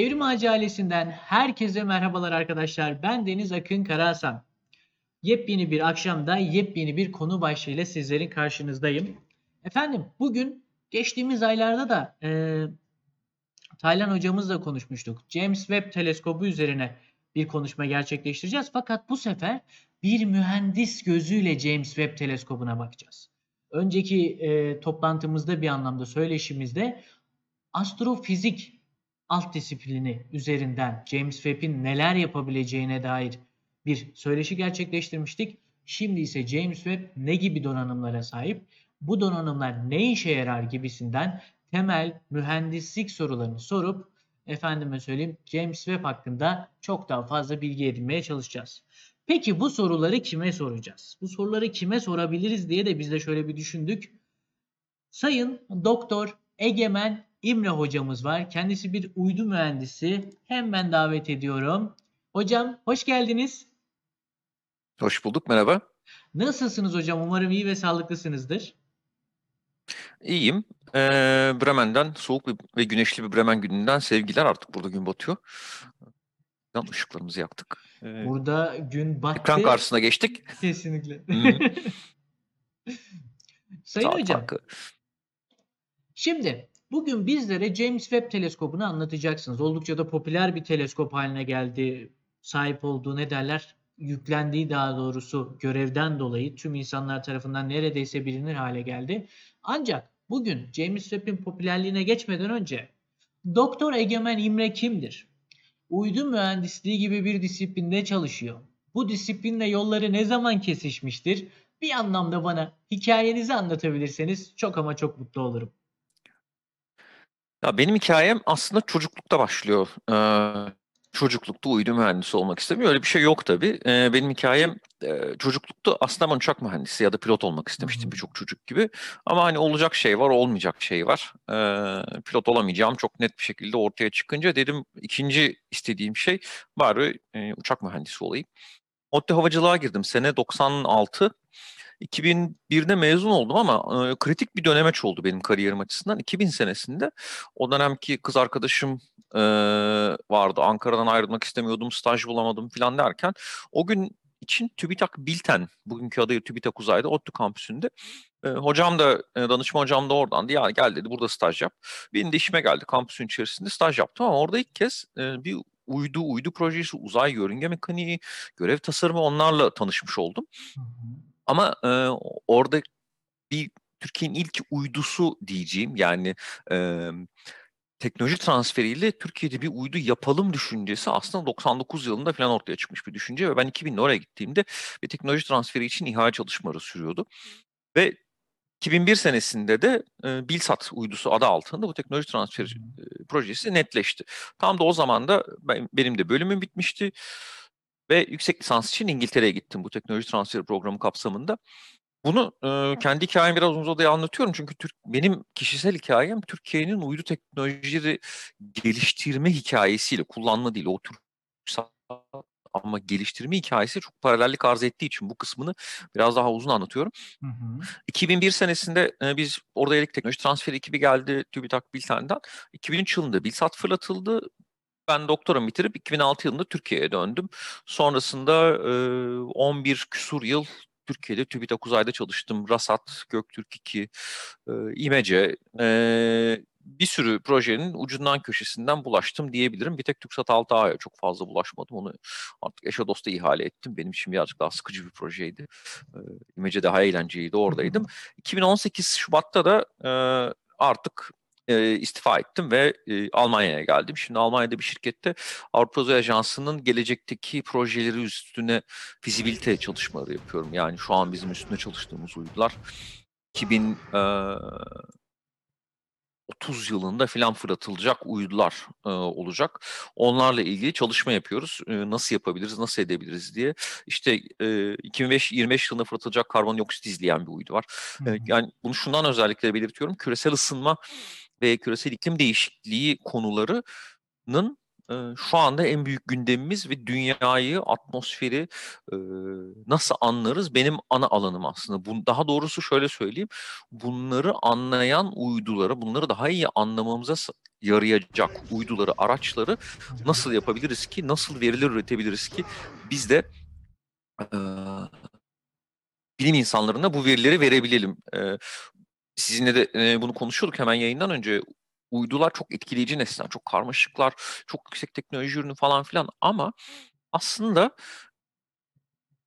Evrim Ağacı ailesinden herkese merhabalar arkadaşlar. Ben Deniz Akın Karahasan. Yepyeni bir akşamda yepyeni bir konu başlığıyla sizlerin karşınızdayım. Efendim bugün geçtiğimiz aylarda da e, Taylan hocamızla konuşmuştuk. James Webb teleskobu üzerine bir konuşma gerçekleştireceğiz. Fakat bu sefer bir mühendis gözüyle James Webb teleskobuna bakacağız. Önceki e, toplantımızda bir anlamda söyleşimizde astrofizik alt disiplini üzerinden James Webb'in neler yapabileceğine dair bir söyleşi gerçekleştirmiştik. Şimdi ise James Webb ne gibi donanımlara sahip, bu donanımlar ne işe yarar gibisinden temel mühendislik sorularını sorup efendime söyleyeyim James Webb hakkında çok daha fazla bilgi edinmeye çalışacağız. Peki bu soruları kime soracağız? Bu soruları kime sorabiliriz diye de biz de şöyle bir düşündük. Sayın Doktor Egemen İmre hocamız var. Kendisi bir uydu mühendisi. Hemen davet ediyorum. Hocam hoş geldiniz. Hoş bulduk, merhaba. Nasılsınız hocam? Umarım iyi ve sağlıklısınızdır. İyiyim. Ee, Bremen'den, soğuk ve- ve güneşli bir Bremen gününden sevgiler. Artık burada gün batıyor. Buradan ışıklarımızı yaktık. Ee, Burada gün battı. ekran karşısına geçtik. Kesinlikle. Sayın Saat hocam, farkı. şimdi bugün bizlere James Webb teleskobunu anlatacaksınız. Oldukça da popüler bir teleskop haline geldi. Sahip olduğu ne derler? Yüklendiği daha doğrusu görevden dolayı tüm insanlar tarafından neredeyse bilinir hale geldi. Ancak bugün James Webb'in popülerliğine geçmeden önce Doktor Egemen İmre kimdir? Uydu mühendisliği gibi bir disiplinde çalışıyor. Bu disiplinle yolları ne zaman kesişmiştir? Bir anlamda bana hikayenizi anlatabilirseniz çok ama çok mutlu olurum. Ya benim hikayem aslında çocuklukta başlıyor. Ee, çocuklukta uydu mühendisi olmak istemiyor. Öyle bir şey yok tabii. Ee, benim hikayem e, çocuklukta aslında ben uçak mühendisi ya da pilot olmak istemiştim hı. birçok çocuk gibi. Ama hani olacak şey var, olmayacak şey var. Ee, pilot olamayacağım çok net bir şekilde ortaya çıkınca dedim ikinci istediğim şey bari e, uçak mühendisi olayım. ODTÜ havacılığa girdim sene 96. 2001'de mezun oldum ama e, kritik bir dönemeç oldu benim kariyerim açısından. 2000 senesinde o dönemki kız arkadaşım e, vardı. Ankara'dan ayrılmak istemiyordum, staj bulamadım falan derken o gün için TÜBİTAK Bilten, bugünkü adıyla TÜBİTAK Uzay'da ODTÜ kampüsünde e, hocam da, e, danışma hocam da oradandı. Ya gel dedi burada staj yap. Benim de işime geldi kampüsün içerisinde staj yaptım ama orada ilk kez e, bir uydu, uydu projesi, uzay yörünge mekaniği, görev tasarımı onlarla tanışmış oldum. Ama e, orada bir Türkiye'nin ilk uydusu diyeceğim yani e, teknoloji transferiyle Türkiye'de bir uydu yapalım düşüncesi aslında 99 yılında falan ortaya çıkmış bir düşünce ve ben 2000'de oraya gittiğimde bir teknoloji transferi için ihale çalışmaları sürüyordu. Ve 2001 senesinde de e, Bilsat uydusu adı altında bu teknoloji transferi e, projesi netleşti. Tam da o zaman da ben, benim de bölümüm bitmişti ve yüksek lisans için İngiltere'ye gittim bu teknoloji transferi programı kapsamında. Bunu e, kendi hikayemi biraz uzadıya anlatıyorum çünkü Türk, benim kişisel hikayem Türkiye'nin uydu teknolojileri geliştirme hikayesiyle, kullanma değil, o tür ama geliştirme hikayesi çok paralellik arz ettiği için bu kısmını biraz daha uzun anlatıyorum. Hı hı. 2001 senesinde e, biz orada elektrik teknoloji transferi ekibi geldi TÜBİTAK Bilten'den. 2003 yılında Bilsat fırlatıldı. Ben doktoramı bitirip 2006 yılında Türkiye'ye döndüm. Sonrasında e, 11 küsur yıl Türkiye'de TÜBİTAK Uzay'da çalıştım. Rasat, Göktürk 2, e, İMECE, e, bir sürü projenin ucundan köşesinden bulaştım diyebilirim. Bir tek TürkSat 6A'ya çok fazla bulaşmadım. Onu artık eşe dosta ihale ettim. Benim için birazcık daha sıkıcı bir projeydi. E, İMECE daha eğlenceliydi, oradaydım. 2018 Şubat'ta da e, artık e, istifa ettim ve e, Almanya'ya geldim. Şimdi Almanya'da bir şirkette Avrupa Uzay Ajansı'nın gelecekteki projeleri üstüne fizibilite çalışmaları yapıyorum. Yani şu an bizim üstünde çalıştığımız uydular 2000 e, 30 yılında filan fırlatılacak uydular e, olacak. Onlarla ilgili çalışma yapıyoruz. E, nasıl yapabiliriz, nasıl edebiliriz diye. İşte e, 2025 yılında fırlatılacak karbondioksit izleyen bir uydu var. E, yani bunu şundan özellikle belirtiyorum. Küresel ısınma ve küresel iklim değişikliği konularının e, şu anda en büyük gündemimiz ve dünyayı, atmosferi e, nasıl anlarız benim ana alanım aslında. Bu, daha doğrusu şöyle söyleyeyim. Bunları anlayan uydulara, bunları daha iyi anlamamıza yarayacak uyduları, araçları nasıl yapabiliriz ki, nasıl veriler üretebiliriz ki biz de eee, bilim insanlarına bu verileri verebilelim. Eee, sizinle de eee, bunu konuşuyorduk hemen yayından önce. Uydular çok etkileyici nesneler, çok karmaşıklar, çok yüksek teknoloji ürünü falan filan ama aslında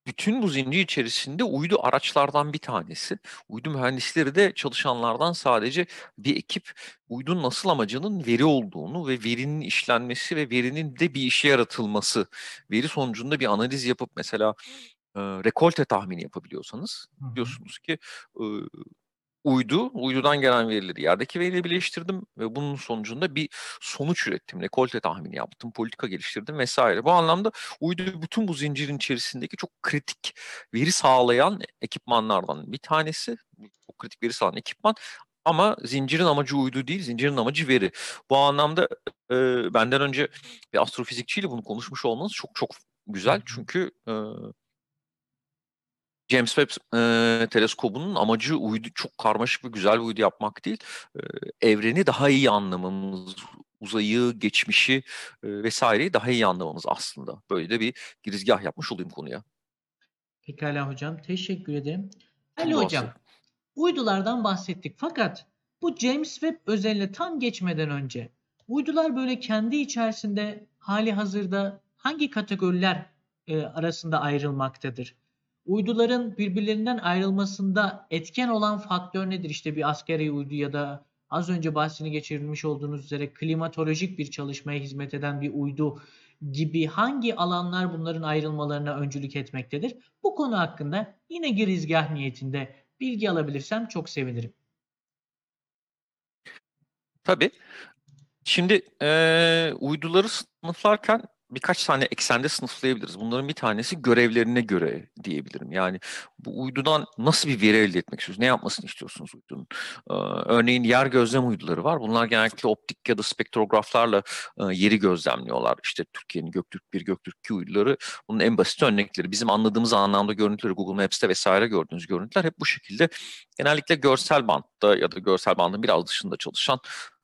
bütün bu zincir içerisinde uydu araçlardan bir tanesi. Uydu mühendisleri de çalışanlardan sadece bir ekip uydunun asıl amacının veri olduğunu ve verinin işlenmesi ve verinin de bir işe yaratılması. Veri sonucunda bir analiz yapıp mesela e, rekolte tahmini yapabiliyorsanız diyorsunuz ki e, uydu, uydudan gelen verileri yerdeki veriyle birleştirdim ve bunun sonucunda bir sonuç ürettim. Rekolte tahmini yaptım, politika geliştirdim vesaire. Bu anlamda uydu bütün bu zincirin içerisindeki çok kritik veri sağlayan ekipmanlardan bir tanesi. Çok kritik veri sağlayan ekipman. Ama zincirin amacı uydu değil, zincirin amacı veri. Bu anlamda e, benden önce bir astrofizikçiyle bunu konuşmuş olmanız çok çok güzel. Çünkü e, James Webb eee, teleskobunun amacı uydu çok karmaşık ve güzel bir uydu yapmak değil. Eee, evreni daha iyi anlamamız, uzayı, geçmişi eee, vesaireyi daha iyi anlamamız aslında. Böyle de bir girizgah yapmış olayım konuya. Pekala hocam. Teşekkür ederim. Ali Doğası. hocam, uydulardan bahsettik. Fakat bu James Webb özeline tam geçmeden önce uydular böyle kendi içerisinde hali hazırda hangi kategoriler e, arasında ayrılmaktadır? Uyduların birbirlerinden ayrılmasında etken olan faktör nedir? İşte bir askeri uydu ya da az önce bahsini geçirilmiş olduğunuz üzere klimatolojik bir çalışmaya hizmet eden bir uydu gibi hangi alanlar bunların ayrılmalarına öncülük etmektedir? Bu konu hakkında yine girizgah niyetinde bilgi alabilirsem çok sevinirim. Tabii. Şimdi eee, uyduları sınıflarken birkaç tane eksende sınıflayabiliriz. Bunların bir tanesi görevlerine göre diyebilirim. Yani bu uydudan nasıl bir veri elde etmek istiyorsunuz? Ne yapmasını istiyorsunuz uydunun? Eee, örneğin yer gözlem uyduları var. Bunlar genellikle optik ya da spektrograflarla eee, yeri gözlemliyorlar. İşte Türkiye'nin Göktürk 1, Göktürk 2 uyduları bunun en basit örnekleri. Bizim anladığımız anlamda görüntüleri Google Maps'te vesaire gördüğünüz görüntüler hep bu şekilde genellikle görsel bantta ya da görsel bandın biraz dışında çalışan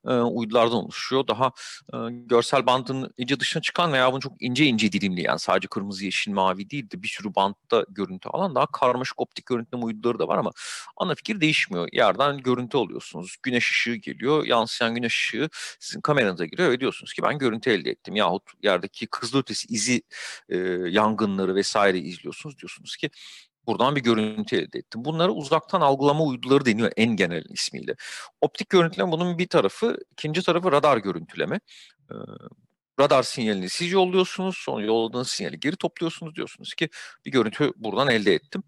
e, uydulardan oluşuyor. Daha e, görsel bandın iyice dışına çıkan veya bunu çok ince ince dilimleyen sadece kırmızı, yeşil, mavi değil de bir sürü bantta görüntü alan daha karmaşık optik görüntüleme uyduları da var ama ana fikir değişmiyor. Yerden görüntü alıyorsunuz. Güneş ışığı geliyor. Yansıyan güneş ışığı sizin kameranıza giriyor ve diyorsunuz ki ben görüntü elde ettim. Yahut yerdeki kızılötesi izi e, yangınları vesaire izliyorsunuz. Diyorsunuz ki Buradan bir görüntü elde ettim. Bunlara uzaktan algılama uyduları deniyor en genel ismiyle. Optik görüntüleme bunun bir tarafı, ikinci tarafı radar görüntüleme. Ee, radar sinyalini siz yolluyorsunuz, sonra yolladığınız sinyali geri topluyorsunuz diyorsunuz ki bir görüntü buradan elde ettim.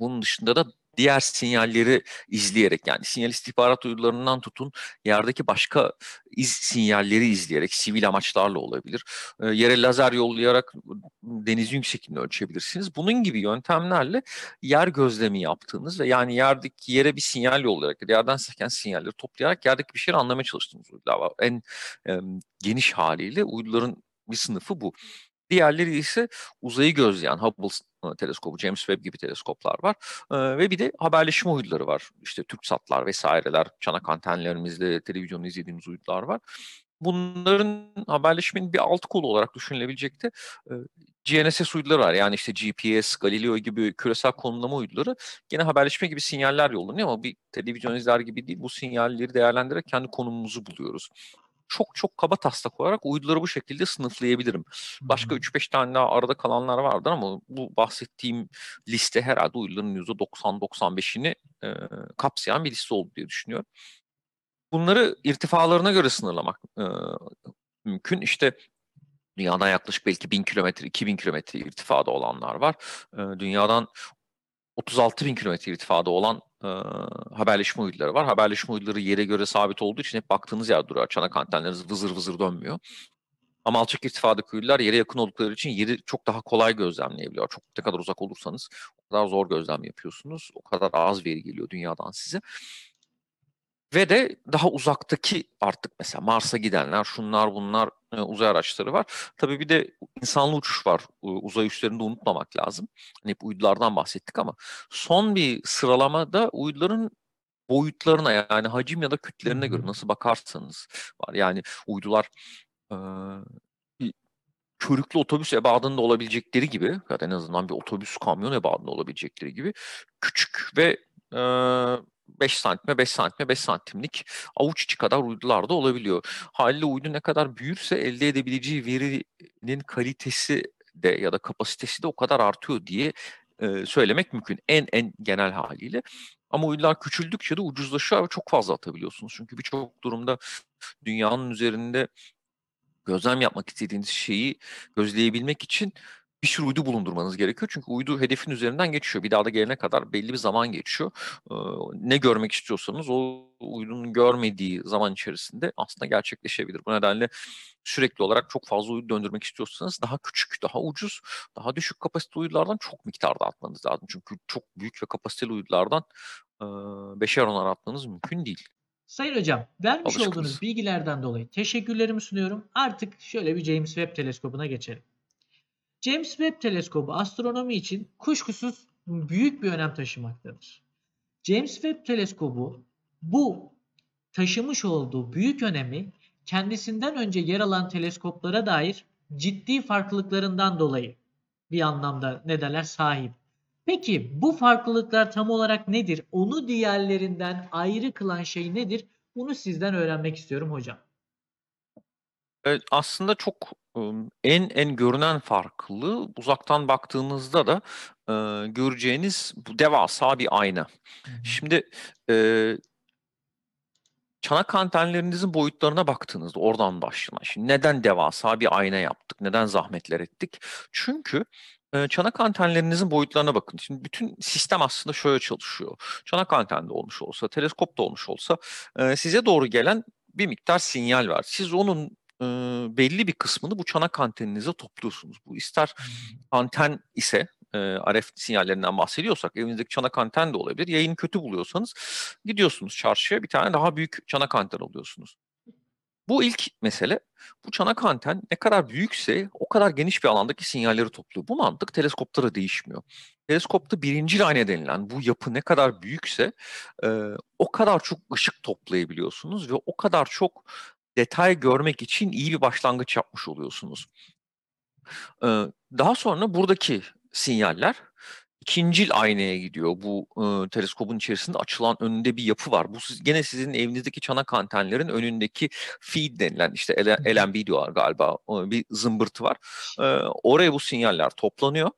Bunun dışında da diğer sinyalleri izleyerek yani sinyal istihbarat uydularından tutun yerdeki başka iz sinyalleri izleyerek sivil amaçlarla olabilir. E, yere lazer yollayarak denizin yüksekliğini ölçebilirsiniz. Bunun gibi yöntemlerle yer gözlemi yaptığınız ve yani yerdeki yere bir sinyal yollayarak ya da yerden seken sinyalleri toplayarak yerdeki bir şeyi anlamaya çalıştığınız uydular var. En e, geniş haliyle uyduların bir sınıfı bu. Diğerleri ise uzayı gözleyen Hubble teleskobu, James Webb gibi teleskoplar var. Ve bir de haberleşme uyduları var. İşte TürkSatlar vesaireler, çanak antenlerimizle televizyonu izlediğimiz uydular var. Bunların haberleşmenin bir alt kolu olarak düşünülebilecek de e, GNSS uyduları var. Yani işte GPS, Galileo gibi küresel konumlama uyduları gene haberleşme gibi sinyaller yollanıyor ama bir televizyon izler gibi değil. Bu sinyalleri değerlendirerek kendi konumumuzu buluyoruz çok çok kaba taslak olarak uyduları bu şekilde sınıflayabilirim. Başka 3-5 tane daha arada kalanlar vardır ama bu bahsettiğim liste herhalde uyduların %90-95'ini e, kapsayan bir liste oldu diye düşünüyorum. Bunları irtifalarına göre sınırlamak e, mümkün. İşte dünyadan yaklaşık belki 1000 kilometre, 2000 kilometre irtifada olanlar var. E, dünyadan 36 bin kilometre irtifada olan e, haberleşme uyduları var. Haberleşme uyduları yere göre sabit olduğu için hep baktığınız yer duruyor. Çanak antenleriniz vızır vızır dönmüyor. Ama alçak irtifadaki uydular yere yakın oldukları için yeri çok daha kolay gözlemleyebiliyor. Çok ne kadar uzak olursanız o kadar zor gözlem yapıyorsunuz. O kadar az veri geliyor dünyadan size. Ve de daha uzaktaki artık mesela Mars'a gidenler, şunlar bunlar e, uzay araçları var. Tabii bir de insanlı uçuş var. E, uzay üslerinde unutmamak lazım. Hani hep uydulardan bahsettik ama son bir sıralamada uyduların boyutlarına yani hacim ya da hı. göre nasıl bakarsanız var. Yani uydular bir körüklü otobüs ebadında olabilecekleri gibi ya da en azından bir otobüs kamyon ebadında olabilecekleri gibi küçük ve eee 5 santime 5 santime 5 santimlik avuç içi kadar uydular da olabiliyor. Haliyle uydu ne kadar büyürse elde edebileceği verinin kalitesi de ya da kapasitesi de o kadar artıyor diye eee, söylemek mümkün. En en genel haliyle. Ama uydular küçüldükçe de ucuzlaşıyor ve çok fazla atabiliyorsunuz. Çünkü birçok durumda dünyanın üzerinde gözlem yapmak istediğiniz şeyi gözleyebilmek için bir sürü uydu bulundurmanız gerekiyor. Çünkü uydu hedefin üzerinden geçiyor. Bir daha da gelene kadar belli bir zaman geçiyor. Ne görmek istiyorsanız o uydunun görmediği zaman içerisinde aslında gerçekleşebilir. Bu nedenle sürekli olarak çok fazla uydu döndürmek istiyorsanız daha küçük, daha ucuz, daha düşük kapasite uydulardan çok miktarda atmanız lazım. Çünkü çok büyük ve kapasiteli uydulardan e, beşer onar atmanız mümkün değil. Sayın hocam, vermiş Alışkınız. olduğunuz bilgilerden dolayı teşekkürlerimi sunuyorum. Artık şöyle bir James Webb teleskobuna geçelim. James Webb teleskobu astronomi için kuşkusuz büyük bir önem taşımaktadır. James Webb teleskobu bu taşımış olduğu büyük önemi kendisinden önce yer alan teleskoplara dair ciddi farklılıklarından dolayı bir anlamda ne derler sahip. Peki bu farklılıklar tam olarak nedir? Onu diğerlerinden ayrı kılan şey nedir? Bunu sizden öğrenmek istiyorum hocam. Evet, aslında çok en en görünen farklılığı uzaktan baktığınızda da e, göreceğiniz bu devasa bir ayna. Şimdi e, çanak antenlerinizin boyutlarına baktığınızda oradan başlayalım. Şimdi neden devasa bir ayna yaptık? Neden zahmetler ettik? Çünkü çanak antenlerinizin boyutlarına bakın. Şimdi bütün sistem aslında şöyle çalışıyor. Çanak antende olmuş olsa, teleskop da olmuş olsa size doğru gelen bir miktar sinyal var. Siz onun e, belli bir kısmını bu çanak anteninize topluyorsunuz. Bu ister anten ise e, RF sinyallerinden bahsediyorsak evinizdeki çanak anten de olabilir. Yayını kötü buluyorsanız gidiyorsunuz çarşıya bir tane daha büyük çanak anten alıyorsunuz. Bu ilk mesele. Bu çanak anten ne kadar büyükse o kadar geniş bir alandaki sinyalleri topluyor. Bu mantık teleskopta da değişmiyor. Teleskopta birinci ayna denilen bu yapı ne kadar büyükse e, o kadar çok ışık toplayabiliyorsunuz ve o kadar çok detay görmek için iyi bir başlangıç yapmış oluyorsunuz. Ee, daha sonra buradaki sinyaller ikincil aynaya gidiyor. Bu e, teleskopun içerisinde açılan önünde bir yapı var. Bu siz, gene sizin evinizdeki çanak antenlerin önündeki feed denilen işte LNB diyorlar galiba bir zımbırtı var. Oraya bu sinyaller toplanıyor.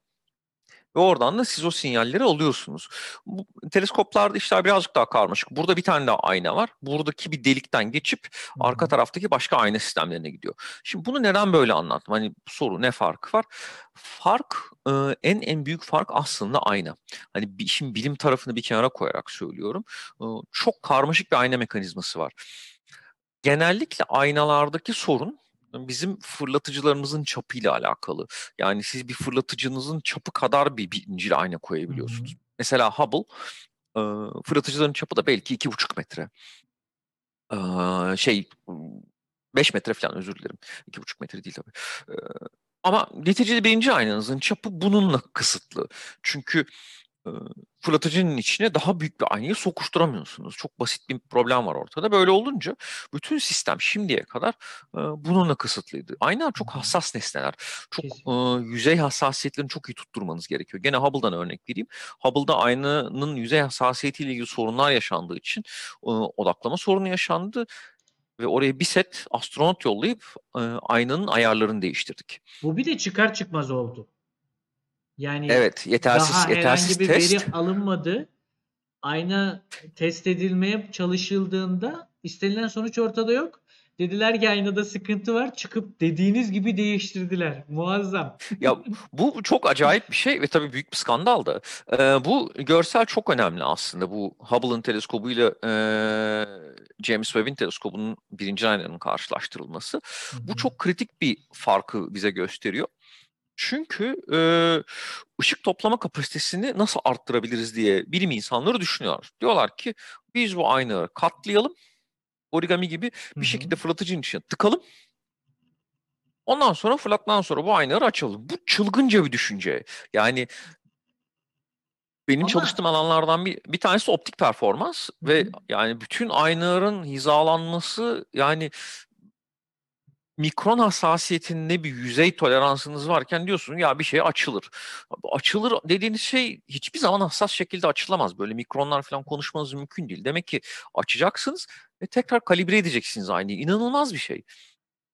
Ve oradan da siz o sinyalleri alıyorsunuz. Bu teleskoplarda işler birazcık daha karmaşık. Burada bir tane daha ayna var. Buradaki bir delikten geçip arka taraftaki başka ayna sistemlerine gidiyor. Şimdi bunu neden böyle anlattım? Hani soru ne farkı var? Fark e, en en büyük fark aslında ayna. Hani işin bilim tarafını bir kenara koyarak söylüyorum. E, Çok karmaşık bir ayna mekanizması var. Genellikle aynalardaki sorun bizim fırlatıcılarımızın çapıyla alakalı. Yani siz bir fırlatıcınızın çapı kadar bir birincil ayna koyabiliyorsunuz. Mesela Hubble e, fırlatıcıların çapı da belki iki buçuk metre. Ee, şey 5 metre falan özür dilerim. 2,5 metre değil tabii. Ee, ama neticede birinci aynanızın çapı bununla kısıtlı. Çünkü e, fırlatıcının içine daha büyük bir aynayı sokuşturamıyorsunuz. Çok basit bir problem var ortada. Böyle olunca bütün sistem şimdiye kadar e, bununla kısıtlıydı. Aynalar çok hassas nesneler. Çok e, yüzey hassasiyetlerini çok iyi tutturmanız gerekiyor. Gene Hubble'dan örnek vereyim. Hubble'da aynanın yüzey hassasiyetiyle ilgili sorunlar yaşandığı için e, odaklama sorunu yaşandı ve oraya bir set astronot yollayıp e, aynanın ayarlarını değiştirdik. Bu bir de çıkar çıkmaz oldu. Yani Evet, yetersiz daha yetersiz herhangi bir test. veri alınmadı. Ayna test edilmeye çalışıldığında istenilen sonuç ortada yok. Dediler ki aynada sıkıntı var. Çıkıp dediğiniz gibi değiştirdiler. Muazzam. Ya bu çok acayip bir şey ve tabii büyük bir skandal da. Ee, bu görsel çok önemli aslında. Bu Hubble'ın teleskobuyla e, James Webb'in teleskobunun birinci aynanın karşılaştırılması. Bu çok kritik bir farkı bize gösteriyor. Çünkü e, ışık toplama kapasitesini nasıl arttırabiliriz diye bilim insanları düşünüyor. Diyorlar ki biz bu aynaları katlayalım. Origami gibi bir hı. şekilde fırlatıcının içine tıkalım. Ondan sonra fırlatmadan sonra bu aynaları açalım. Bu çılgınca bir düşünce. Yani Benim Ama- çalıştığım alanlardan bir bir tanesi optik performans Hı ve yani bütün aynaların hizalanması yani mikron hassasiyetinde bir yüzey toleransınız varken diyorsun ya bir şey açılır. Açılır dediğiniz şey hiçbir zaman hassas şekilde açılamaz. Böyle mikronlar falan konuşmanız mümkün değil. Demek ki açacaksınız ve tekrar kalibre edeceksiniz aynayı. İnanılmaz bir şey.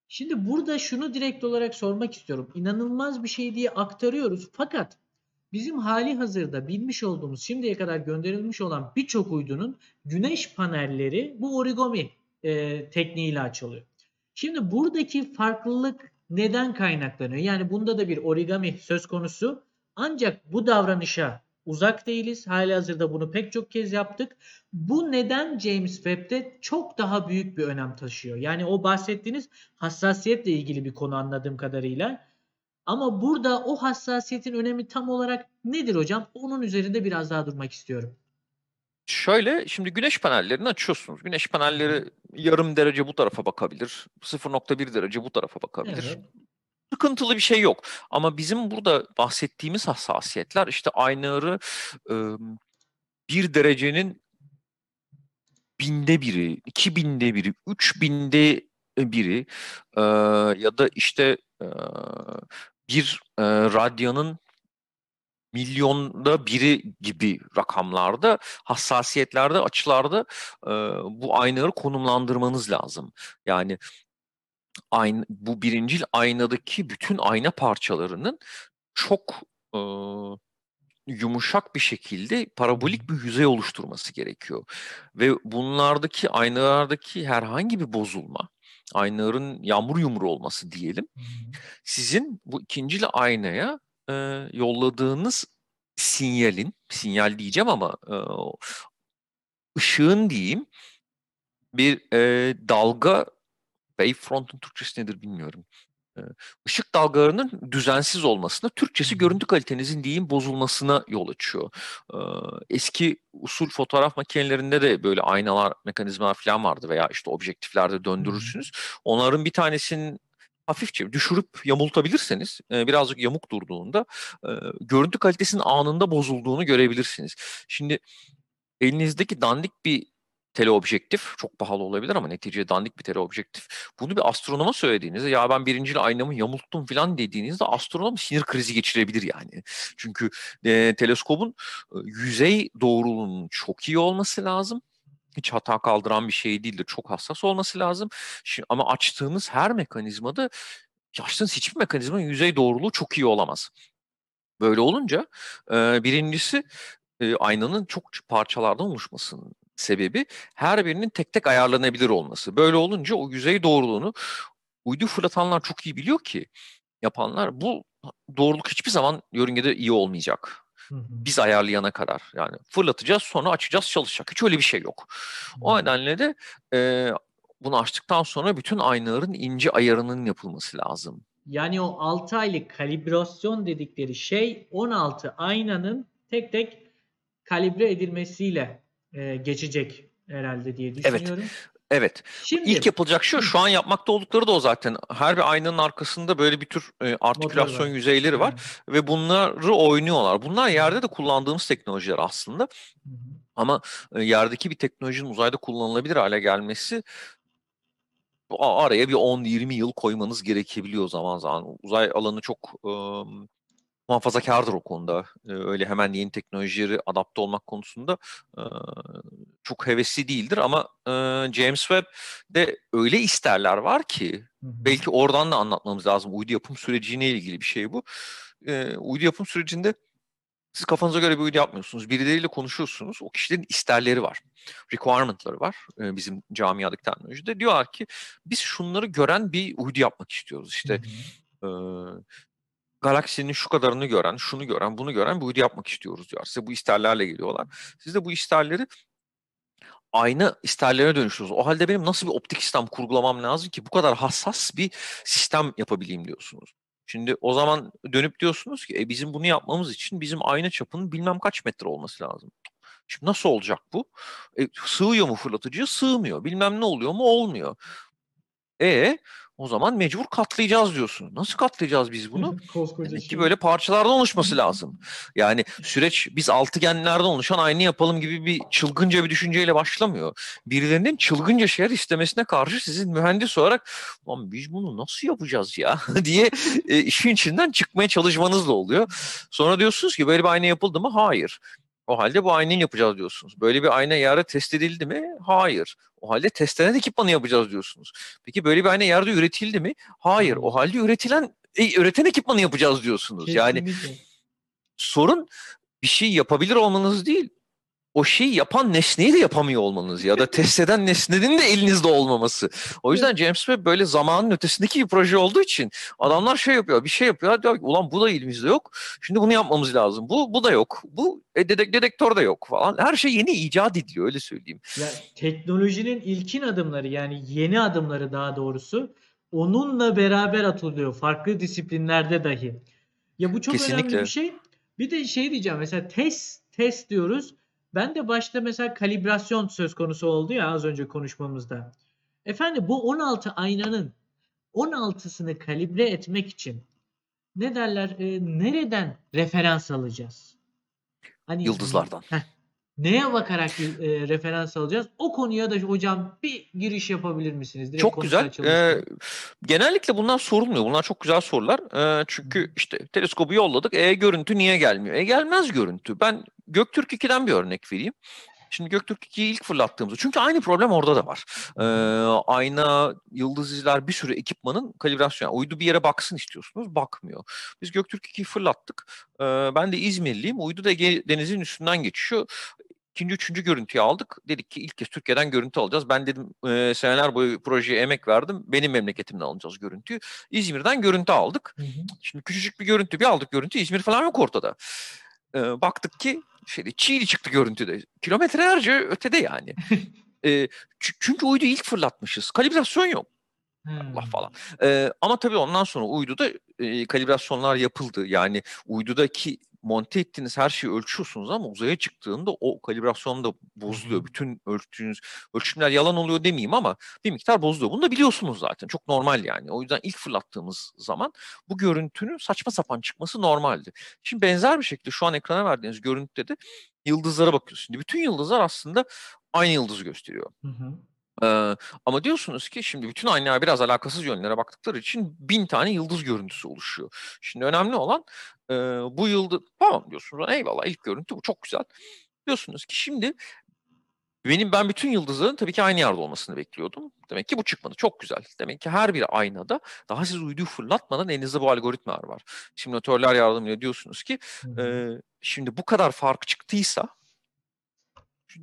Şimdi burada şunu direkt olarak sormak istiyorum. İnanılmaz bir şey diye aktarıyoruz. Fakat bizim hali hazırda bilmiş olduğumuz şimdiye kadar gönderilmiş olan birçok uydunun güneş panelleri bu origami e, tekniğiyle açılıyor. Şimdi buradaki farklılık neden kaynaklanıyor? Yani bunda da bir origami söz konusu. Ancak bu davranışa uzak değiliz. Hali hazırda bunu pek çok kez yaptık. Bu neden James Webb'de çok daha büyük bir önem taşıyor? Yani o bahsettiğiniz hassasiyetle ilgili bir konu anladığım kadarıyla. Ama burada o hassasiyetin önemi tam olarak nedir hocam? Onun üzerinde biraz daha durmak istiyorum. Şöyle şimdi güneş panellerini açıyorsunuz. Güneş panelleri yarım derece bu tarafa bakabilir. 0.1 derece bu tarafa bakabilir. Evet. sıkıntılı bir şey yok. Ama bizim burada bahsettiğimiz hassasiyetler işte aynı bir derecenin binde biri, iki binde biri, üç binde biri e, ya da işte e, bir e, radyanın milyonda biri gibi rakamlarda, hassasiyetlerde, açılarda e, bu aynaları konumlandırmanız lazım. Yani ayna, bu birincil aynadaki bütün ayna parçalarının çok e, yumuşak bir şekilde parabolik bir yüzey oluşturması gerekiyor. Ve bunlardaki aynalardaki herhangi bir bozulma, aynaların yağmur yumru olması diyelim, sizin bu ikincil aynaya e, yolladığınız sinyalin, sinyal diyeceğim ama e, ışığın diyeyim bir e, dalga Wavefront'un Türkçesi nedir bilmiyorum. Ee, Işık dalgalarının düzensiz olmasına, Türkçesi görüntü kalitenizin diyeyim bozulmasına yol açıyor. Ee, Eski usul fotoğraf makinelerinde de böyle aynalar, mekanizmalar falan vardı veya işte objektiflerde döndürürsünüz. Onların bir tanesinin hafifçe düşürüp yamultabilirseniz, e, birazcık yamuk durduğunda e, görüntü kalitesinin anında bozulduğunu görebilirsiniz. Şimdi elinizdeki dandik bir teleobjektif çok pahalı olabilir ama neticede dandik bir teleobjektif. Bunu bir astronoma söylediğinizde ya ben birinciyle aynamı yamulttum falan dediğinizde astronom sinir krizi geçirebilir yani. Çünkü e, teleskobun e, yüzey doğruluğunun çok iyi olması lazım. Hiç hata kaldıran bir şey değildir. Çok hassas olması lazım. Şimdi, ama açtığınız her mekanizmada açtığınız hiçbir mekanizmanın yüzey doğruluğu çok iyi olamaz. Böyle olunca e, birincisi e, aynanın çok parçalardan oluşmasının sebebi her birinin tek tek ayarlanabilir olması. Böyle olunca o yüzey doğruluğunu uydu fırlatanlar çok iyi biliyor ki yapanlar bu doğruluk hiçbir zaman yörüngede iyi olmayacak. Biz ayarlayana kadar yani fırlatacağız sonra açacağız çalışacak. Hiç öyle bir şey yok. O nedenle de e, bunu açtıktan sonra bütün aynaların ince ayarının yapılması lazım. Yani o 6 aylık kalibrasyon dedikleri şey 16 aynanın tek tek kalibre edilmesiyle e, geçecek herhalde diye düşünüyorum. Evet. Şimdi İlk yapılacak şey o. Şu an yapmakta oldukları da o zaten. Her bir aynanın arkasında böyle bir tür e, artikülasyon var. yüzeyleri var Evet. ve bunları oynuyorlar. Bunlar yerde de kullandığımız teknolojiler aslında. Hı hı. Ama e, yerdeki bir teknolojinin uzayda kullanılabilir hale gelmesi araya bir 10-20 yıl koymanız gerekebiliyor zaman zaman. Uzay alanı çok e, muhafazakardır o konuda. E, öyle hemen yeni teknolojileri adapte olmak konusunda e, çok hevesli değildir ama e, James Webb de öyle isterler var ki belki oradan da anlatmamız lazım. Uydu yapım süreciyle ilgili bir şey bu. E, uydu yapım sürecinde siz kafanıza göre bir uydu yapmıyorsunuz. Birileriyle konuşuyorsunuz. O kişilerin isterleri var. Requirement'ları var e, bizim camiadaki teknolojide. Diyorlar ki biz şunları gören bir uydu yapmak istiyoruz. İşte Hı hı. e, galaksinin şu kadarını gören, şunu gören, bunu gören bir uydu yapmak istiyoruz diyor. Size bu isterlerle geliyorlar. Siz de bu isterleri aynı isterlerine dönüştürüyorsunuz. O halde benim nasıl bir optik sistem kurgulamam lazım ki bu kadar hassas bir sistem yapabileyim diyorsunuz. Şimdi o zaman dönüp diyorsunuz ki e, bizim bunu yapmamız için bizim ayna çapının bilmem kaç metre olması lazım. Şimdi nasıl olacak bu? E, sığıyor mu fırlatıcıya? Sığmıyor. Bilmem ne oluyor mu? Olmuyor. E O zaman mecbur katlayacağız diyorsun. Nasıl katlayacağız biz bunu? Koskoca Demek ki şey. böyle parçalardan oluşması lazım. Yani süreç biz altıgenlerden oluşan aynı yapalım gibi bir çılgınca bir düşünceyle başlamıyor. Birilerinin çılgınca şeyler istemesine karşı sizin mühendis olarak Lan biz bunu nasıl yapacağız ya diye e, işin içinden çıkmaya çalışmanızla oluyor. Sonra diyorsunuz ki böyle bir ayna yapıldı mı? Hayır. O halde bu aynayı yapacağız diyorsunuz. Böyle bir ayna yerde test edildi mi? Hayır. O halde testlenen ekipmanı yapacağız diyorsunuz. Peki böyle bir ayna yerde üretildi mi? Hayır. O halde üretilen e, üreten ekipmanı yapacağız diyorsunuz. Yani Kesinlikle. sorun bir şey yapabilir olmanız değil. O şeyi yapan nesneyi de yapamıyor olmanız ya da test eden nesnenin de elinizde olmaması. O yüzden James Webb böyle zamanın ötesindeki bir proje olduğu için adamlar şey yapıyor, bir şey yapıyor. Diyor ki ulan bu da elimizde yok. Şimdi bunu yapmamız lazım. Bu bu da yok. Bu e, dedek, dedektör de yok falan. Her şey yeni icat ediliyor öyle söyleyeyim. Ya, teknolojinin ilkin adımları yani yeni adımları daha doğrusu onunla beraber atılıyor farklı disiplinlerde dahi. Ya bu çok önemli Kesinlikle. bir şey. Bir de şey diyeceğim mesela test test diyoruz. Ben de başta mesela kalibrasyon söz konusu oldu ya az önce konuşmamızda. Efendim bu 16 aynanın 16'sını kalibre etmek için ne derler e, nereden referans alacağız? Hani Yıldızlardan. Heh, neye bakarak e, referans alacağız? O konuya da hocam bir giriş yapabilir misiniz? Direkt Çok güzel. Ee, genellikle bunlar sorulmuyor. Bunlar çok güzel sorular. Ee, çünkü işte teleskobu yolladık. E görüntü niye gelmiyor? E gelmez görüntü. Ben Göktürk 2'den bir örnek vereyim. Şimdi Göktürk 2'yi ilk fırlattığımızda çünkü aynı problem orada da var. Ee, ayna, yıldız izler bir sürü ekipmanın kalibrasyonu. Yani uydu bir yere baksın istiyorsunuz. Bakmıyor. Biz Göktürk 2'yi fırlattık. Ee, ben de İzmirliyim. Uydu da Ege Denizi'nin üstünden geçiyor. İkinci, üçüncü görüntüyü aldık. Dedik ki ilk kez Türkiye'den görüntü alacağız. Ben dedim e, seneler boyu projeye emek verdim. Benim memleketimden alacağız görüntüyü. İzmir'den görüntü aldık. Hı hı. Şimdi küçücük bir görüntü bir aldık görüntü. İzmir falan yok ortada. Ee, baktık ki şeyde Çiğli çıktı görüntüde. Kilometrelerce ötede yani. Çü- çünkü uydu ilk fırlatmışız. Kalibrasyon yok. Allah Hmm. falan. Ee, ama tabii ondan sonra uyduda e, kalibrasyonlar yapıldı. Yani uydudaki monte ettiğiniz her şeyi ölçüyorsunuz ama uzaya çıktığında o kalibrasyon da bozuluyor. Bütün ölçtüğünüz ölçümler yalan oluyor demeyeyim ama bir miktar bozuluyor. Bunu da biliyorsunuz zaten. Çok normal yani. O yüzden ilk fırlattığımız zaman bu görüntünün saçma sapan çıkması normaldi. Şimdi benzer bir şekilde şu an ekrana verdiğiniz görüntüde de yıldızlara bakıyorsunuz. Şimdi bütün yıldızlar aslında aynı yıldızı gösteriyor. Hı hı. Ee, ama diyorsunuz ki şimdi bütün aynalar biraz alakasız yönlere baktıkları için bin tane yıldız görüntüsü oluşuyor. Şimdi önemli olan e, bu yıldız tamam diyorsunuz eyvallah ilk görüntü bu çok güzel. Diyorsunuz ki şimdi benim ben bütün yıldızların tabii ki aynı yerde olmasını bekliyordum. Demek ki bu çıkmadı. Çok güzel. Demek ki her bir aynada daha siz uyduyu fırlatmadan elinizde bu algoritmalar var. Simülatörler yardımıyla diyorsunuz ki ee, şimdi bu kadar fark çıktıysa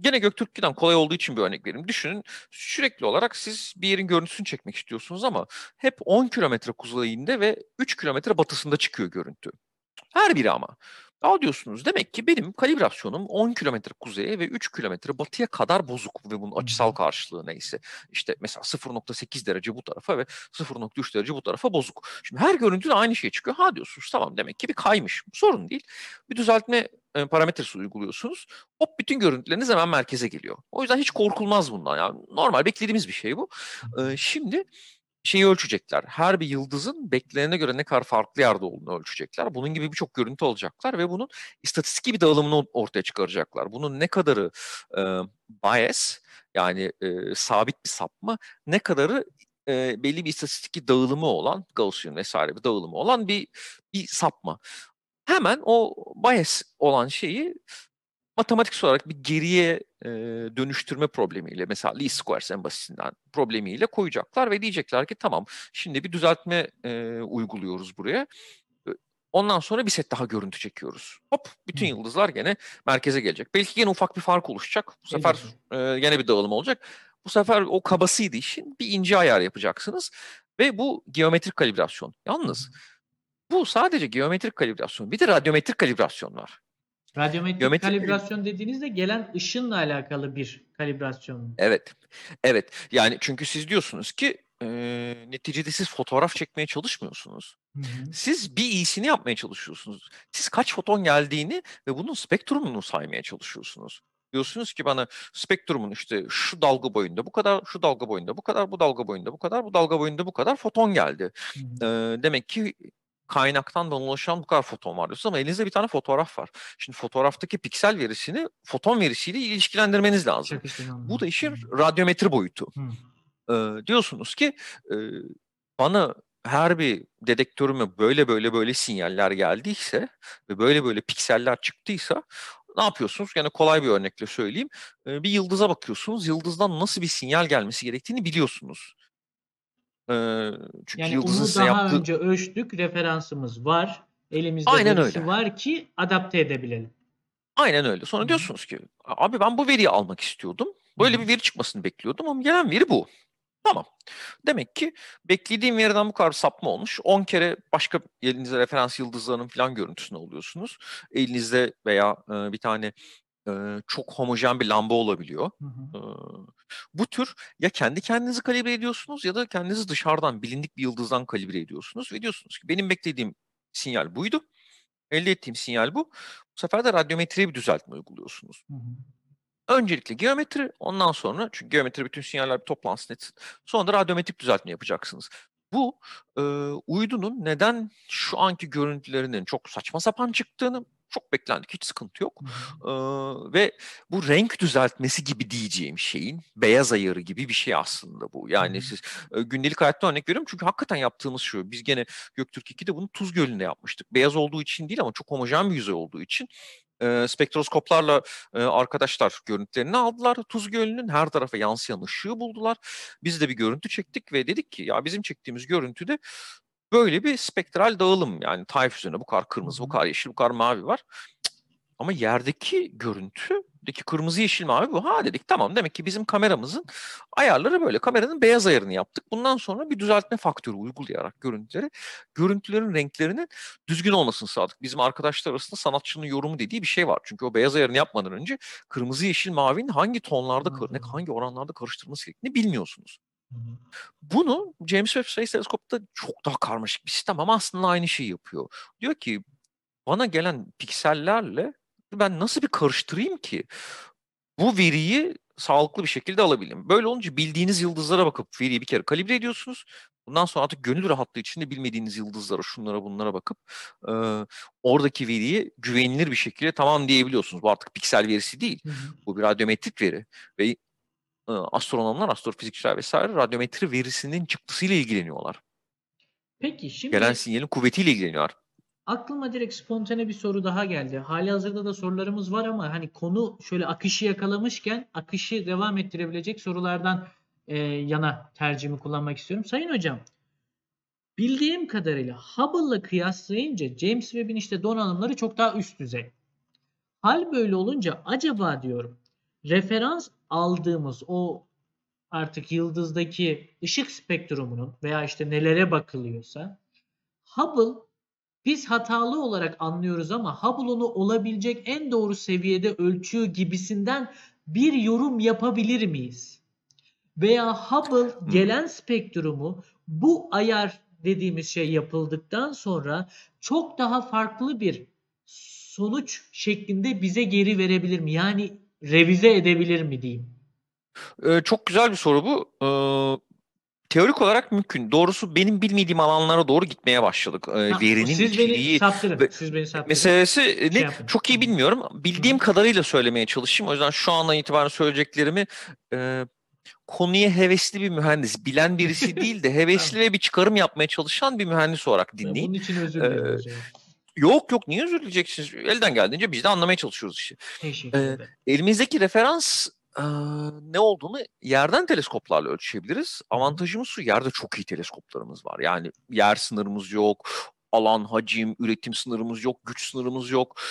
gene Göktürk'ten kolay olduğu için bir örnek vereyim. Düşünün sürekli olarak siz bir yerin görüntüsünü çekmek istiyorsunuz ama hep 10 kilometre kuzeyinde ve 3 kilometre batısında çıkıyor görüntü. Her biri ama. Aa diyorsunuz demek ki benim kalibrasyonum 10 kilometre kuzeye ve 3 kilometre batıya kadar bozuk ve bunun açısal karşılığı neyse. İşte mesela 0.8 derece bu tarafa ve 0.3 derece bu tarafa bozuk. Şimdi her görüntüde aynı şey çıkıyor. Ha diyorsunuz tamam demek ki bir kaymış. Sorun değil. Bir düzeltme e, parametresi uyguluyorsunuz. Hop bütün görüntüleriniz hemen merkeze geliyor. O yüzden hiç korkulmaz bundan. Yani normal beklediğimiz bir şey bu. Ee, şimdi şeyi ölçecekler. Her bir yıldızın beklenene göre ne kadar farklı yerde olduğunu ölçecekler. Bunun gibi birçok görüntü alacaklar ve bunun istatistik bir dağılımını ortaya çıkaracaklar. Bunun ne kadarı e, bias yani e, sabit bir sapma, ne kadarı e, belli bir istatistik dağılımı olan, Gaussian vesaire bir dağılımı olan bir bir sapma. Hemen o bias olan şeyi matematik olarak bir geriye e, dönüştürme problemiyle mesela least squares en basitinden problemiyle koyacaklar ve diyecekler ki tamam şimdi bir düzeltme e, uyguluyoruz buraya. Ondan sonra bir set daha görüntü çekiyoruz. Hop bütün Hı. yıldızlar gene merkeze gelecek. Belki gene ufak bir fark oluşacak. Bu sefer e, gene bir dağılım olacak. Bu sefer o kabasıydı işin. Bir ince ayar yapacaksınız. Ve bu geometrik kalibrasyon. Yalnız bu sadece geometrik kalibrasyon. Bir de radyometrik kalibrasyon var. Radyometrik Geometrik- kalibrasyon dediğinizde gelen ışınla alakalı bir kalibrasyon. mu? Evet. Evet. Yani çünkü siz diyorsunuz ki e, neticede siz fotoğraf çekmeye çalışmıyorsunuz. Hı hı. Siz bir iyisini yapmaya çalışıyorsunuz. Siz kaç foton geldiğini ve bunun spektrumunu saymaya çalışıyorsunuz. Diyorsunuz ki bana spektrumun işte şu dalga boyunda bu kadar, şu dalga boyunda bu kadar, bu dalga boyunda bu kadar, bu dalga boyunda bu kadar foton geldi. Hı hı. Eee, demek ki kaynaktan ulaşan bu kadar foton var diyorsunuz ama elinizde bir tane fotoğraf var. Şimdi fotoğraftaki piksel verisini foton verisiyle ilişkilendirmeniz lazım. Bu da işin radyometri boyutu. Hı. Eee, diyorsunuz ki eee, bana her bir dedektörüme böyle böyle böyle sinyaller geldiyse ve böyle böyle pikseller çıktıysa ne yapıyorsunuz? Yani kolay bir örnekle söyleyeyim. Eee, bir yıldıza bakıyorsunuz. Yıldızdan nasıl bir sinyal gelmesi gerektiğini biliyorsunuz. Eee, çünkü Yani yıldızın onu size daha yaptığı önce ölçtük, referansımız var. Elimizde Aynen verisi öyle. var ki adapte edebilelim. Aynen öyle. Hı Sonra hı. diyorsunuz ki abi ben bu veriyi almak istiyordum. Hı Böyle hı. bir veri çıkmasını bekliyordum ama gelen veri bu. Tamam. Demek ki beklediğim veriden bu kadar sapma olmuş. 10 kere başka elinizde referans yıldızlarının falan görüntüsünü alıyorsunuz. Elinizde veya e, bir tane çok homojen bir lamba olabiliyor. Hı hı. Bu tür ya kendi kendinizi kalibre ediyorsunuz ya da kendinizi dışarıdan bilindik bir yıldızdan kalibre ediyorsunuz ve diyorsunuz ki benim beklediğim sinyal buydu. Elde ettiğim sinyal bu. Bu sefer de radyometriye bir düzeltme uyguluyorsunuz. Hı hı. Öncelikle geometri, ondan sonra çünkü geometri bütün sinyaller bir toplansın etsin. Sonra da radyometrik düzeltme yapacaksınız. Bu e, uydunun neden şu anki görüntülerinin çok saçma sapan çıktığını çok beklendik. Hiç sıkıntı yok. Hı hı. E, ve bu renk düzeltmesi gibi diyeceğim şeyin beyaz ayarı gibi bir şey aslında bu. Yani siz e, gündelik hayatta örnek veriyorum çünkü hakikaten yaptığımız şu. Biz gene Göktürk 2'de bunu Tuz Gölü'nde yapmıştık. Beyaz olduğu için değil ama çok homojen bir yüzey olduğu için e, spektroskoplarla e, arkadaşlar görüntülerini aldılar. Tuz Gölü'nün her tarafa yansıyan ışığı buldular. Biz de bir görüntü çektik ve dedik ki ya bizim çektiğimiz görüntüde böyle bir spektral dağılım yani tayf üzerine bu kadar kırmızı, bu kadar yeşil, bu kadar mavi var. Ama yerdeki görüntüdeki kırmızı yeşil mavi bu. Ha dedik tamam demek ki bizim kameramızın ayarları böyle. Kameranın beyaz ayarını yaptık. Bundan sonra bir düzeltme faktörü uygulayarak görüntüleri, görüntülerin renklerinin düzgün olmasını sağladık. Bizim arkadaşlar arasında sanatçının yorumu dediği bir şey var. Çünkü o beyaz ayarını yapmadan önce kırmızı, yeşil, mavinin hangi tonlarda, hangi oranlarda karıştırılması gerektiğini bilmiyorsunuz. Bunu James Webb Space Teleskop'ta çok daha karmaşık bir sistem ama aslında aynı şeyi yapıyor. Diyor ki bana gelen piksellerle ben nasıl bir karıştırayım ki bu veriyi sağlıklı bir şekilde alabileyim. Böyle olunca bildiğiniz yıldızlara bakıp veriyi bir kere kalibre ediyorsunuz. Bundan sonra artık gönül rahatlığı içinde bilmediğiniz yıldızlara, şunlara bunlara bakıp e, oradaki veriyi güvenilir bir şekilde tamam diyebiliyorsunuz. Bu artık piksel verisi değil. Hı hı. Bu bir radyometrik veri ve astronomlar, astrofizikçiler vesaire radyometri verisinin çıktısıyla ilgileniyorlar. Peki şimdi Gelen sinyalin kuvvetiyle ilgileniyorlar. aklıma direkt spontane bir soru daha geldi. Halihazırda da sorularımız var ama hani konu şöyle akışı yakalamışken akışı devam ettirebilecek sorulardan e, yana tercihimi kullanmak istiyorum. Sayın hocam, bildiğim kadarıyla Hubble'la kıyaslayınca James Webb'in işte donanımları çok daha üst düzey. Hal böyle olunca acaba diyorum referans aldığımız o artık yıldızdaki ışık spektrumunun veya işte nelere bakılıyorsa Hubble biz hatalı olarak anlıyoruz ama Hubble onu olabilecek en doğru seviyede ölçüyor gibisinden bir yorum yapabilir miyiz? Veya Hubble gelen spektrumu bu ayar dediğimiz şey yapıldıktan sonra çok daha farklı bir sonuç şeklinde bize geri verebilir mi? Yani revize edebilir mi diyeyim. Ee, çok güzel bir soru bu. Ee, teorik olarak mümkün. Doğrusu benim bilmediğim alanlara doğru gitmeye başladık. Ee, Ha, verinin siz beni içeriği saptırın. ve- Siz beni saptırın. meselesi Şey ne yapın. çok iyi bilmiyorum. Bildiğim Hı. kadarıyla söylemeye çalışayım. O yüzden şu andan itibaren söyleyeceklerimi e, konuya hevesli bir mühendis, bilen birisi değil de hevesli ve bir çıkarım yapmaya çalışan bir mühendis olarak dinleyin. Bunun için özür dilerim Ee, zaman. Yok yok niye özür dileyeceksiniz? Elden geldiğince biz de anlamaya çalışıyoruz işte. Teşekkür Ee, elimizdeki referans eee, ne olduğunu yerden teleskoplarla ölçebiliriz. Avantajımız şu yerde çok iyi teleskoplarımız var. Yani yer sınırımız yok, alan, hacim, üretim sınırımız yok, güç sınırımız yok.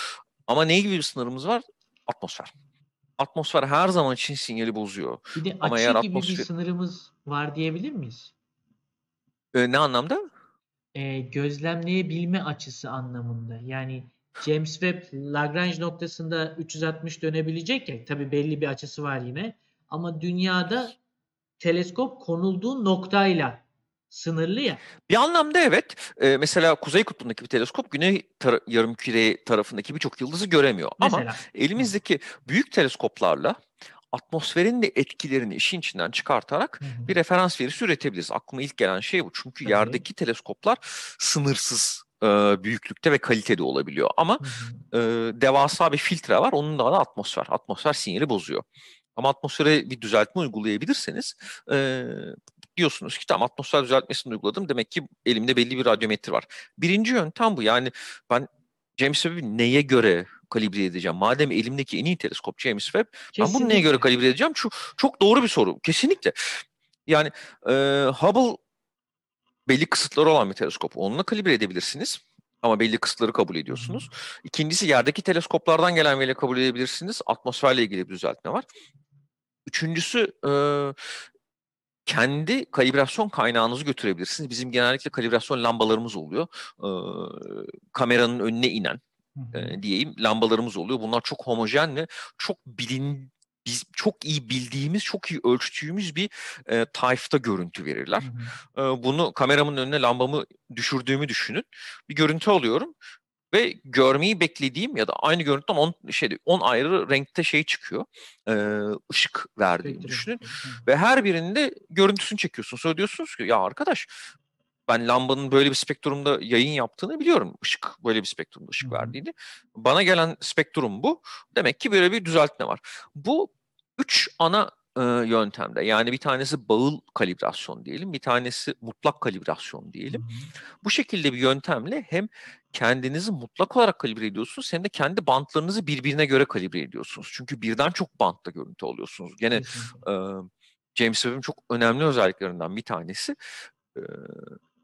Ama ne gibi bir sınırımız var? Atmosfer. Atmosfer her zaman için sinyali bozuyor. Bir de Ama açı eğer gibi bir atmosfer- sınırımız var diyebilir miyiz? Ee, ne anlamda? Ee, gözlemleyebilme açısı anlamında. Yani James Webb Lagrange noktasında 360 dönebilecek ya. Tabii belli bir açısı var yine. Ama dünyada teleskop konulduğu noktayla sınırlı ya. Bir anlamda evet. Eee, mesela Kuzey Kutbu'ndaki bir teleskop Güney tara yarımküre tarafındaki birçok yıldızı göremiyor. Ama Mesela. elimizdeki büyük teleskoplarla atmosferin de etkilerini işin içinden çıkartarak Hı hı. bir referans verisi üretebiliriz. Aklıma ilk gelen şey bu. Çünkü Tabii. yerdeki teleskoplar sınırsız eee, büyüklükte ve kalitede olabiliyor. Ama Hı hı. eee, devasa bir filtre var. Onun da adı atmosfer. Atmosfer sinyali bozuyor. Ama atmosfere bir düzeltme uygulayabilirseniz eee, diyorsunuz ki tamam atmosfer düzeltmesini uyguladım. Demek ki elimde belli bir radyometre var. Birinci yöntem bu. Yani ben James Webb'i neye göre kalibre edeceğim? Madem elimdeki en iyi teleskop James Webb, ben bunu neye göre Kesinlikle. kalibre edeceğim? Çok, çok doğru bir soru. Kesinlikle. Yani eee, Hubble belli kısıtları olan bir teleskop. Onunla kalibre edebilirsiniz. Ama belli kısıtları kabul ediyorsunuz. İkincisi yerdeki teleskoplardan gelen verileri kabul edebilirsiniz. Atmosferle ilgili bir düzeltme var. Üçüncüsü eee, kendi kalibrasyon kaynağınızı götürebilirsiniz. Bizim genellikle kalibrasyon lambalarımız oluyor. Eee, kameranın önüne inen. E, diyeyim lambalarımız oluyor. Bunlar çok homojen ve çok bilin biz çok iyi bildiğimiz, çok iyi ölçtüğümüz bir e, tayfta görüntü verirler. Hı hı. E, bunu kameramın önüne lambamı düşürdüğümü düşünün. Bir görüntü alıyorum ve görmeyi beklediğim ya da aynı görüntüden 10 şey 10 ayrı renkte şey çıkıyor. E, ışık verdiğini Spektrum. düşünün Hı ve her birinde görüntüsünü çekiyorsunuz. Sonra diyorsunuz ki ya arkadaş ben lambanın böyle bir spektrumda yayın yaptığını biliyorum. Işık böyle bir spektrumda ışık verdiğini. Bana gelen spektrum bu. Demek ki böyle bir düzeltme var. Bu üç ana e, yöntemde. Yani bir tanesi bağıl kalibrasyon diyelim, bir tanesi mutlak kalibrasyon diyelim. Bu şekilde bir yöntemle hem kendinizi mutlak olarak kalibre ediyorsunuz hem de kendi bantlarınızı birbirine göre kalibre ediyorsunuz. Çünkü birden çok bantta görüntü alıyorsunuz. Gene e, James Webb'in çok önemli özelliklerinden bir tanesi. E,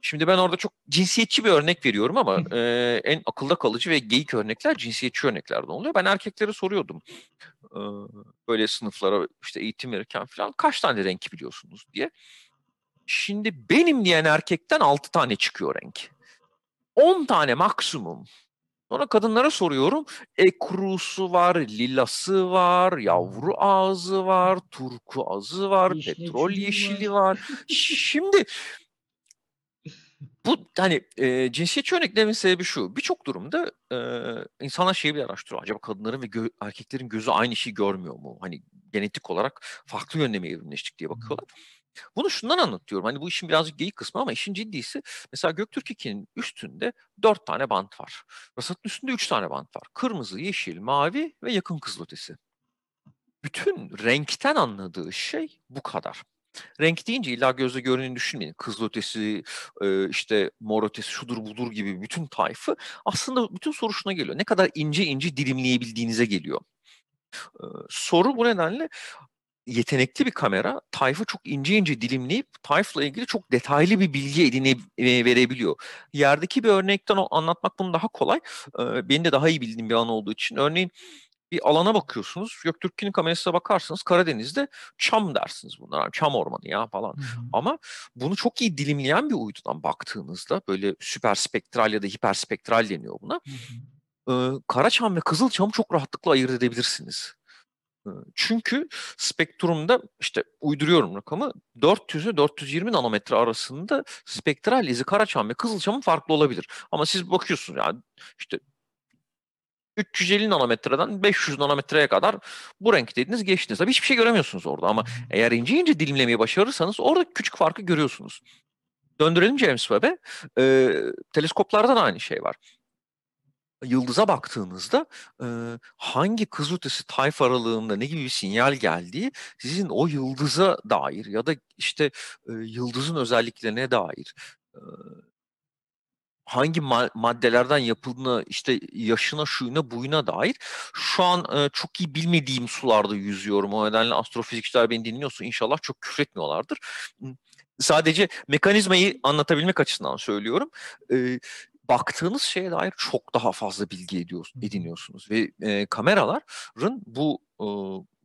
Şimdi ben orada çok cinsiyetçi bir örnek veriyorum ama e, en akılda kalıcı ve geyik örnekler cinsiyetçi örneklerden oluyor. Ben erkeklere soruyordum e, böyle sınıflara işte eğitim verirken falan kaç tane renk biliyorsunuz diye. Şimdi benim diyen erkekten 6 tane çıkıyor renk. 10 tane maksimum. Sonra kadınlara soruyorum. Ekrusu var, lilası var, yavru ağzı var, turku ağzı var, petrol yeşili var. var. Şimdi bu hani e, cinsiyetçi örneklerin sebebi şu. Birçok durumda e, insanlar şeyi bir araştırıyor. Acaba kadınların ve gö- erkeklerin gözü aynı şeyi görmüyor mu? Hani genetik olarak farklı yönde mi evrimleştik diye bakıyorlar. Bunu şundan anlatıyorum. Hani bu işin birazcık geyik kısmı ama işin ciddisi mesela Göktürk 2'nin üstünde dört tane bant var. Rasat'ın üstünde üç tane bant var. Kırmızı, yeşil, mavi ve yakın kızılötesi. Bütün renkten anladığı şey bu kadar. Renk deyince illa gözle görüneni düşünmeyin. Kızılötesi, e, işte mor ötesi, şudur budur gibi bütün tayfı aslında bütün soru şuna geliyor. Ne kadar ince ince dilimleyebildiğinize geliyor. E, soru bu nedenle yetenekli bir kamera tayfı çok ince ince dilimleyip tayfla ilgili çok detaylı bir bilgi edine e, verebiliyor. Yerdeki bir örnekten anlatmak bunu daha kolay. E, benim de daha iyi bildiğim bir an olduğu için. Örneğin bir alana bakıyorsunuz. Göktürk'ün kamerasına bakarsınız Karadeniz'de çam dersiniz bunlar. Çam ormanı ya falan. Hı hı. Ama bunu çok iyi dilimleyen bir uydudan baktığınızda böyle süper spektral ya da hiperspektral deniyor buna. Hı hı. E, Karaçam ve Kızılçam'ı çok rahatlıkla ayırt edebilirsiniz. Çünkü spektrumda işte uyduruyorum rakamı 400 ile 420 nanometre arasında spektral izi Karaçam ve Kızılçam'ın farklı olabilir. Ama siz bakıyorsunuz yani işte 350 nanometreden 500 nanometreye kadar bu renk dediniz geçtiniz. Tabii hiçbir şey göremiyorsunuz orada ama eğer ince ince dilimlemeyi başarırsanız orada küçük farkı görüyorsunuz. Döndürelim James Webb'e. E, teleskoplarda da aynı şey var. Yıldıza baktığınızda e, hangi kızılötesi tayfa aralığında ne gibi bir sinyal geldiği sizin o yıldıza dair ya da işte e, yıldızın özelliklerine dair e, hangi ma- maddelerden yapıldığına işte yaşına şuyuna buyuna dair şu an e, çok iyi bilmediğim sularda yüzüyorum. O nedenle astrofizikçiler beni dinliyorsa inşallah çok küfretmiyorlardır. Sadece mekanizmayı anlatabilmek açısından söylüyorum. E, baktığınız şeye dair çok daha fazla bilgi ediyor, ediniyorsunuz ve e, kameraların bu e,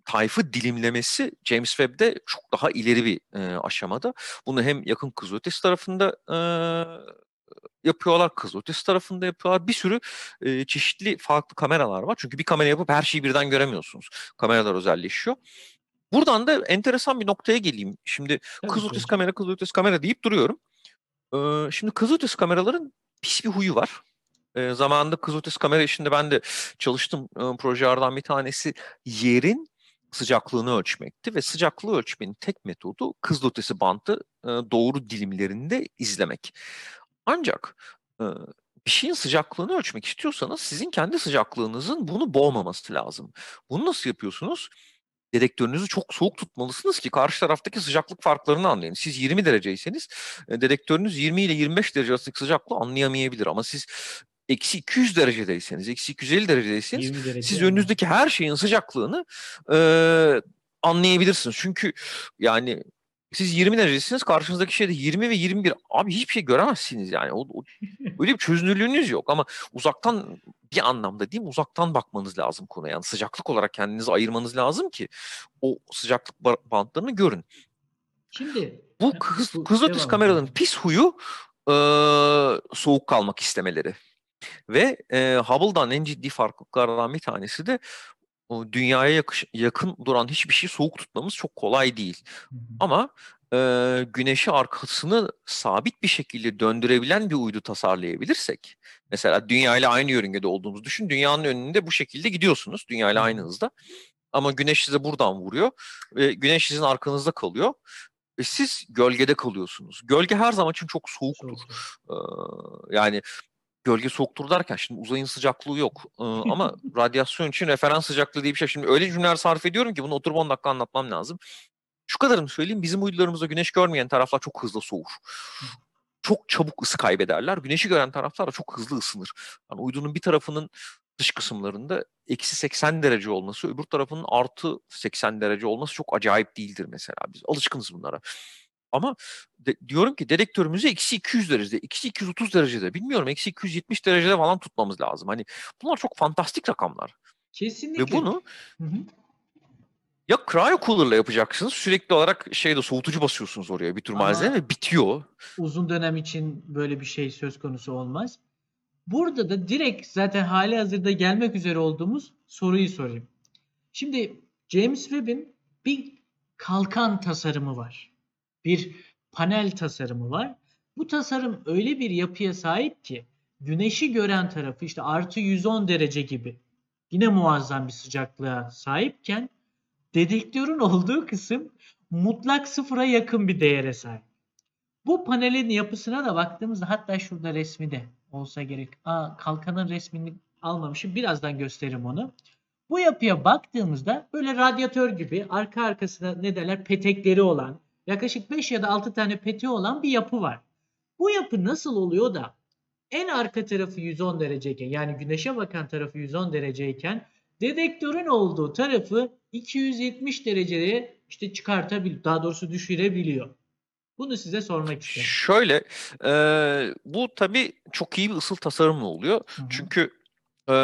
tayfı dilimlemesi James Webb'de çok daha ileri bir e, aşamada. Bunu hem yakın kızılötesi tarafında e, yapıyorlar, kızılötesi tarafında yapıyorlar. Bir sürü e, çeşitli farklı kameralar var. Çünkü bir kamera yapıp her şeyi birden göremiyorsunuz. Kameralar özelleşiyor. Buradan da enteresan bir noktaya geleyim. Şimdi Tabii kızılötesi ki. kamera, kızılötesi kamera deyip duruyorum. Ee, şimdi kızılötesi kameraların pis bir huyu var. Ee, zamanında kızılötesi kamera işinde ben de çalıştım. Ee, projelerden bir tanesi yerin sıcaklığını ölçmekti ve sıcaklığı ölçmenin tek metodu kızılötesi bandı e, doğru dilimlerinde izlemek. Ancak e, bir şeyin sıcaklığını ölçmek istiyorsanız sizin kendi sıcaklığınızın bunu boğmaması lazım. Bunu nasıl yapıyorsunuz? dedektörünüzü çok soğuk tutmalısınız ki karşı taraftaki sıcaklık farklarını anlayın. Siz 20 dereceyseniz e, dedektörünüz 20 ile 25 derece arasındaki sıcaklığı anlayamayabilir ama siz eksi 200 derecedeyseniz, eksi 250 derecedeyseniz 20 derece siz ama. önünüzdeki her şeyin sıcaklığını e, anlayabilirsiniz. Çünkü yani siz 20 derecesiniz karşınızdaki şey de 20 ve 21. Abi hiçbir şey göremezsiniz yani. O, o- öyle bir çözünürlüğünüz yok ama uzaktan bir anlamda değil mi? Uzaktan bakmanız lazım konuya. Yani sıcaklık olarak kendinizi ayırmanız lazım ki o sıcaklık ba- bantlarını görün. Şimdi Bu kız, kızılötesi kameraların pis huyu e, soğuk kalmak istemeleri. Ve e, Hubble'dan en ciddi farklılıklardan bir tanesi de dünyaya yakış- yakın duran hiçbir şeyi soğuk tutmamız çok kolay değil. Hı hı. Ama e, güneşi arkasını sabit bir şekilde döndürebilen bir uydu tasarlayabilirsek, mesela dünya ile aynı yörüngede olduğumuzu düşün, dünyanın önünde bu şekilde gidiyorsunuz, dünya ile aynı hızda. Ama güneş size buradan vuruyor ve güneş sizin arkanızda kalıyor. Ve siz gölgede kalıyorsunuz. Gölge her zaman için çok soğuktur. Soğuk. Ee, yani gölge soğuktur derken şimdi uzayın sıcaklığı yok. Ee, ama radyasyon için referans sıcaklığı diye bir şey. Şimdi öyle cümleler sarf ediyorum ki bunu oturup 10 dakika anlatmam lazım. Şu kadarını söyleyeyim. Bizim uydularımızda güneş görmeyen taraflar çok hızlı soğur. Çok çabuk ısı kaybederler. Güneşi gören taraflar da çok hızlı ısınır. Yani uydunun bir tarafının dış kısımlarında eksi 80 derece olması, öbür tarafının artı 80 derece olması çok acayip değildir mesela. Biz alışkınız bunlara. Ama de- diyorum ki dedektörümüzü eksi 200 derecede, eksi 230 derecede, bilmiyorum eksi 270 derecede falan tutmamız lazım. Hani bunlar çok fantastik rakamlar. Kesinlikle. Ve bunu Hı hı. ya cryo cooler'la yapacaksınız. Sürekli olarak şeyde soğutucu basıyorsunuz oraya bir tür Ama- malzeme ve bitiyor. uzun dönem için böyle bir şey söz konusu olmaz. Burada da direkt zaten hali hazırda gelmek üzere olduğumuz soruyu sorayım. Şimdi James Webb'in bir kalkan tasarımı var. Bir panel tasarımı var. Bu tasarım öyle bir yapıya sahip ki güneşi gören tarafı işte artı 110 derece gibi yine muazzam bir sıcaklığa sahipken dedektörün olduğu kısım mutlak sıfıra yakın bir değere sahip. Bu panelin yapısına da baktığımızda hatta şurada resmi de olsa gerek. Aa, kalkanın resmini almamışım. Birazdan gösteririm onu. Bu yapıya baktığımızda böyle radyatör gibi arka arkasına ne derler petekleri olan yaklaşık 5 ya da 6 tane peteği olan bir yapı var. Bu yapı nasıl oluyor da en arka tarafı 110 dereceyken yani güneşe bakan tarafı 110 dereceyken dedektörün olduğu tarafı 270 dereceye işte çıkartabiliyor. Daha doğrusu düşürebiliyor. Bunu size sormak istedim. Şöyle, eee, bu tabii çok iyi bir ısıl tasarımla oluyor. Hı hı. Çünkü eee,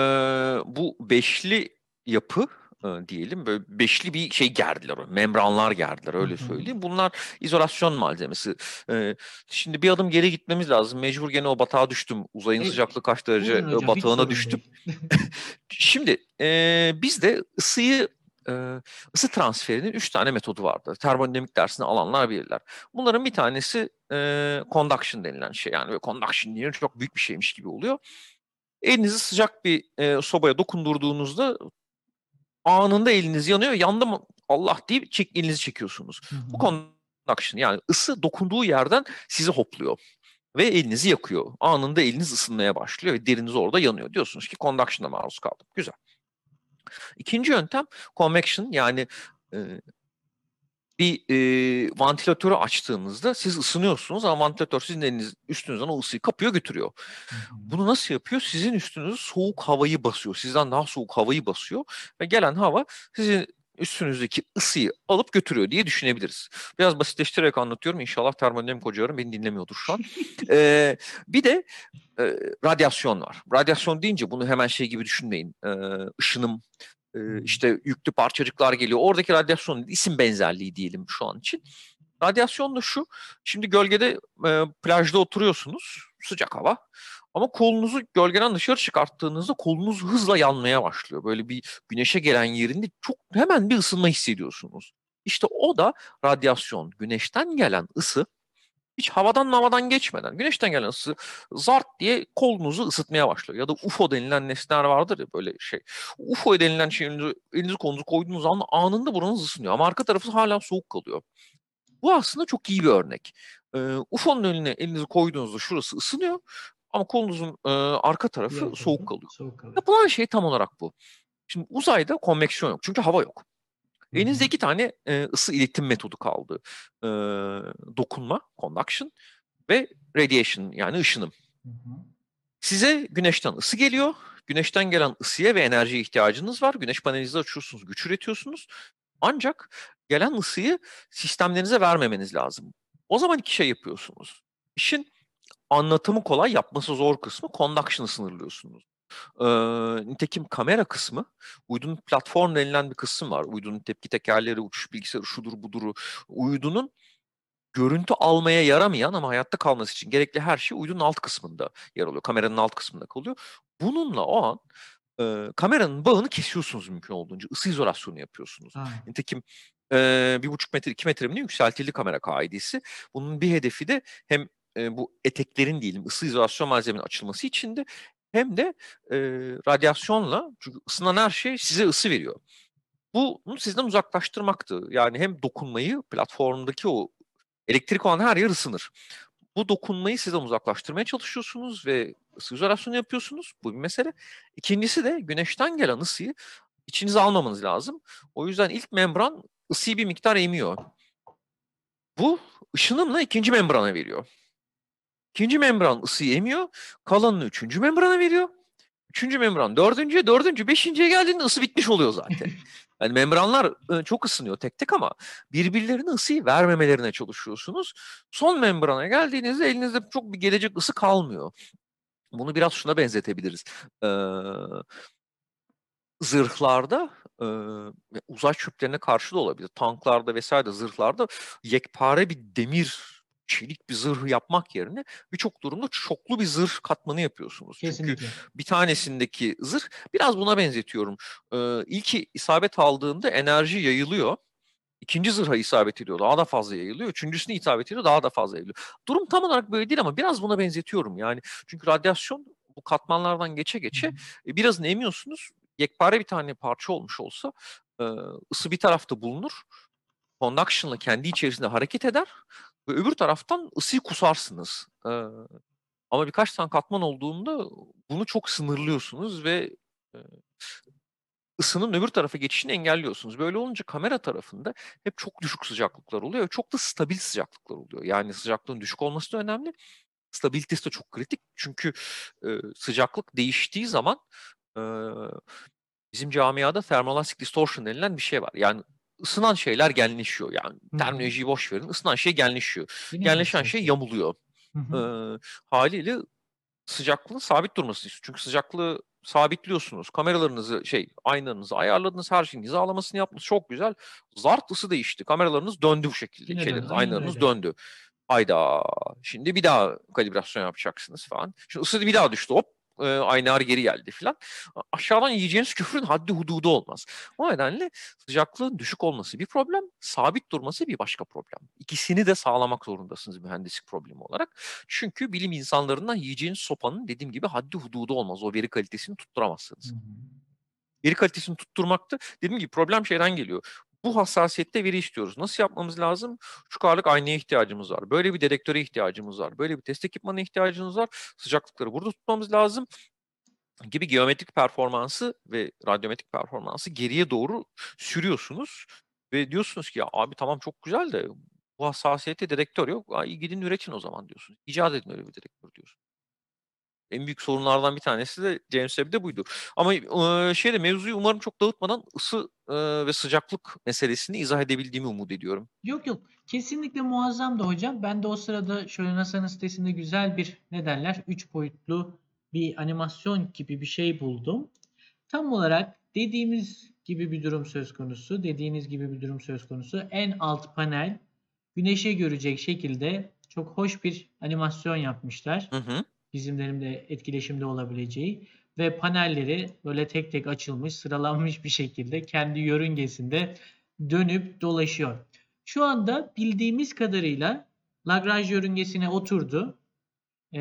bu beşli yapı e, diyelim böyle beşli bir şey gerdiler, membranlar gerdiler öyle söyleyeyim. Bunlar izolasyon malzemesi. Eee, şimdi bir adım geri gitmemiz lazım. Mecbur gene o batağa düştüm. Uzayın E, sıcaklığı kaç derece e, hocam, batağına düştüm. Şimdi eee bizde ısıyı eee, ısı transferinin üç tane metodu vardı. Termodinamik dersini alanlar bilirler. Bunların bir tanesi eee conduction denilen şey. Yani böyle conduction diye çok büyük bir şeymiş gibi oluyor. Elinizi sıcak bir eee, sobaya dokundurduğunuzda anında eliniz yanıyor. Yandı mı Allah deyip çek, elinizi çekiyorsunuz. Hı Bu hı. conduction yani ısı dokunduğu yerden sizi hopluyor ve elinizi yakıyor. Anında eliniz ısınmaya başlıyor ve deriniz orada yanıyor. Diyorsunuz ki conduction'a maruz kaldım. Güzel. İkinci yöntem convection yani e, bir e, vantilatörü açtığınızda siz ısınıyorsunuz ama vantilatör sizin eliniz üstünüzden o ısıyı kapıyor götürüyor. Bunu nasıl yapıyor? Sizin üstünüze soğuk havayı basıyor. Sizden daha soğuk havayı basıyor ve gelen hava sizin üstünüzdeki ısıyı alıp götürüyor diye düşünebiliriz. Biraz basitleştirerek anlatıyorum. İnşallah termodinamik hocalarım beni dinlemiyordur şu an. Ee, bir de e, radyasyon var. Radyasyon deyince bunu hemen şey gibi düşünmeyin. Ee, ışınım, e, işte yüklü parçacıklar geliyor. Oradaki radyasyon isim benzerliği diyelim şu an için. Radyasyon da şu. Şimdi gölgede e, plajda oturuyorsunuz. Sıcak hava. Ama kolunuzu gölgeden dışarı çıkarttığınızda kolunuz hızla yanmaya başlıyor. Böyle bir güneşe gelen yerinde çok hemen bir ısınma hissediyorsunuz. İşte o da radyasyon. Güneşten gelen ısı hiç havadan havadan geçmeden güneşten gelen ısı zart diye kolunuzu ısıtmaya başlıyor. Ya da UFO denilen nesneler vardır ya böyle şey. UFO denilen şey elinizi, elinizi kolunuzu koyduğunuz an anında buranız ısınıyor ama arka tarafı hala soğuk kalıyor. Bu aslında çok iyi bir örnek. Ee, UFO'nun önüne elinizi koyduğunuzda şurası ısınıyor ama kolunuzun e, arka tarafı soğuk kalıyor. Soğuk kalıyor. Yapılan şey tam olarak bu. Şimdi uzayda konveksiyon yok çünkü hava yok. Elinizde iki tane e, ısı iletim metodu kaldı. E, dokunma, conduction ve radiation yani ışınım. Hı hı. Size güneşten ısı geliyor. Güneşten gelen ısıya ve enerjiye ihtiyacınız var. Güneş panelinizi açıyorsunuz, güç üretiyorsunuz. Ancak gelen ısıyı sistemlerinize vermemeniz lazım. O zaman iki şey yapıyorsunuz. İşin anlatımı kolay, yapması zor kısmı conduction'ı sınırlıyorsunuz. Ee, nitekim kamera kısmı, uydunun platform denilen bir kısım var. Uydunun tepki tekerleri, uçuş bilgisayarı, şudur buduru. Uydunun görüntü almaya yaramayan ama hayatta kalması için gerekli her şey uydunun alt kısmında yer alıyor. Kameranın alt kısmında kalıyor. Bununla o an e, kameranın bağını kesiyorsunuz mümkün olduğunca. Isı izolasyonu yapıyorsunuz. Ha, Nitekim e, bir buçuk metre, iki metre mi yükseltildi kamera kaidesi. Bunun bir hedefi de hem e, bu eteklerin diyelim ısı izolasyon malzemenin açılması için de hem de e, radyasyonla çünkü ısınan her şey size ısı veriyor. Bunu sizden uzaklaştırmaktı. Yani hem dokunmayı platformdaki o elektrik olan her yer ısınır. Bu dokunmayı sizden uzaklaştırmaya çalışıyorsunuz ve ısı izolasyonu yapıyorsunuz. Bu bir mesele. İkincisi de güneşten gelen ısıyı içinize almamanız lazım. O yüzden ilk membran ısıyı bir miktar emiyor. Bu ışınımla ikinci membrana veriyor. İkinci membran ısıyı emiyor. Kalanını üçüncü membrana veriyor. Üçüncü membran dördüncüye, dördüncü, beşinciye geldiğinde ısı bitmiş oluyor zaten. Yani membranlar e, çok ısınıyor tek tek ama birbirlerine ısıyı vermemelerine çalışıyorsunuz. Son membrana geldiğinizde elinizde çok bir gelecek ısı kalmıyor. Bunu biraz şuna benzetebiliriz. Ee, zırhlarda e, uzay çöplerine karşı da olabilir. Tanklarda vesaire zırhlarda yekpare bir demir çelik bir zırh yapmak yerine birçok durumda çoklu bir zırh katmanı yapıyorsunuz. Çünkü kesinlikle. bir tanesindeki zırh biraz buna benzetiyorum. Ee, ilki isabet aldığında enerji yayılıyor. İkinci zırha isabet ediyor. Daha da fazla yayılıyor. Üçüncüsüne isabet ediyor. Daha da fazla yayılıyor. Durum tam olarak böyle değil ama biraz buna benzetiyorum. Yani çünkü radyasyon bu katmanlardan geçe geçe e, birazını emiyorsunuz. Yekpare bir tane parça olmuş olsa e, ısı bir tarafta bulunur. Conduction'la kendi içerisinde hareket eder. Ve öbür taraftan ısıyı kusarsınız. E, ama birkaç tane katman olduğunda bunu çok sınırlıyorsunuz ve e, ısının öbür tarafa geçişini engelliyorsunuz. Böyle olunca kamera tarafında hep çok düşük sıcaklıklar oluyor çok da stabil sıcaklıklar oluyor. Yani sıcaklığın düşük olması da önemli. Stabilitesi de çok kritik. Çünkü e, sıcaklık değiştiği zaman e, bizim camiada thermoelastic distortion denilen bir şey var. Yani ısınan şeyler genleşiyor. Yani Hı hı. terminolojiyi boş verin. Isınan şey genleşiyor. Yine Genleşen şey yamuluyor. Hı hı. Ee, haliyle sıcaklığın sabit durmasını istiyor. Çünkü sıcaklığı sabitliyorsunuz. Kameralarınızı şey aynanızı ayarladınız. Her şeyin hizalamasını yaptınız. Çok güzel. Zart ısı değişti. Kameralarınız döndü bu şekilde. Yine Şeyleriniz, döndü, aynen aynalarınız öyle. döndü. Hayda. Şimdi bir daha kalibrasyon yapacaksınız falan. Şimdi ısı bir daha düştü. Hop e, aynar geri geldi falan. Aşağıdan yiyeceğiniz küfrün haddi hududu olmaz. O nedenle sıcaklığın düşük olması bir problem, sabit durması bir başka problem. İkisini de sağlamak zorundasınız mühendislik problemi olarak. Çünkü bilim insanlarından yiyeceğiniz sopanın dediğim gibi haddi hududu olmaz. O veri kalitesini tutturamazsınız. Hı hı. Veri kalitesini tutturmakta dediğim gibi problem şeyden geliyor. Bu hassasiyette veri istiyoruz. Nasıl yapmamız lazım? Şu kadarlık aynaya ihtiyacımız var. Böyle bir dedektöre ihtiyacımız var. Böyle bir test ekipmanına ihtiyacımız var. Sıcaklıkları burada tutmamız lazım gibi geometrik performansı ve radyometrik performansı geriye doğru sürüyorsunuz ve diyorsunuz ki ya abi tamam çok güzel de bu hassasiyette dedektör yok. Ay, gidin üretin o zaman diyorsunuz. İcat edin öyle bir dedektör diyorsunuz. En büyük sorunlardan bir tanesi de James Webb'de buydu. Ama e, şeyde mevzuyu umarım çok dağıtmadan ısı e, ve sıcaklık meselesini izah edebildiğimi umut ediyorum. Yok yok. Kesinlikle muazzam da hocam. Ben de o sırada şöyle NASA'nın sitesinde güzel bir ne derler? Üç boyutlu bir animasyon gibi bir şey buldum. Tam olarak dediğimiz gibi bir durum söz konusu. Dediğiniz gibi bir durum söz konusu. En alt panel güneşi görecek şekilde çok hoş bir animasyon yapmışlar. Hı hı. Bizimlerin etkileşimde olabileceği ve panelleri böyle tek tek açılmış, sıralanmış bir şekilde kendi yörüngesinde dönüp dolaşıyor. Şu anda bildiğimiz kadarıyla Lagrange yörüngesine oturdu. Ee,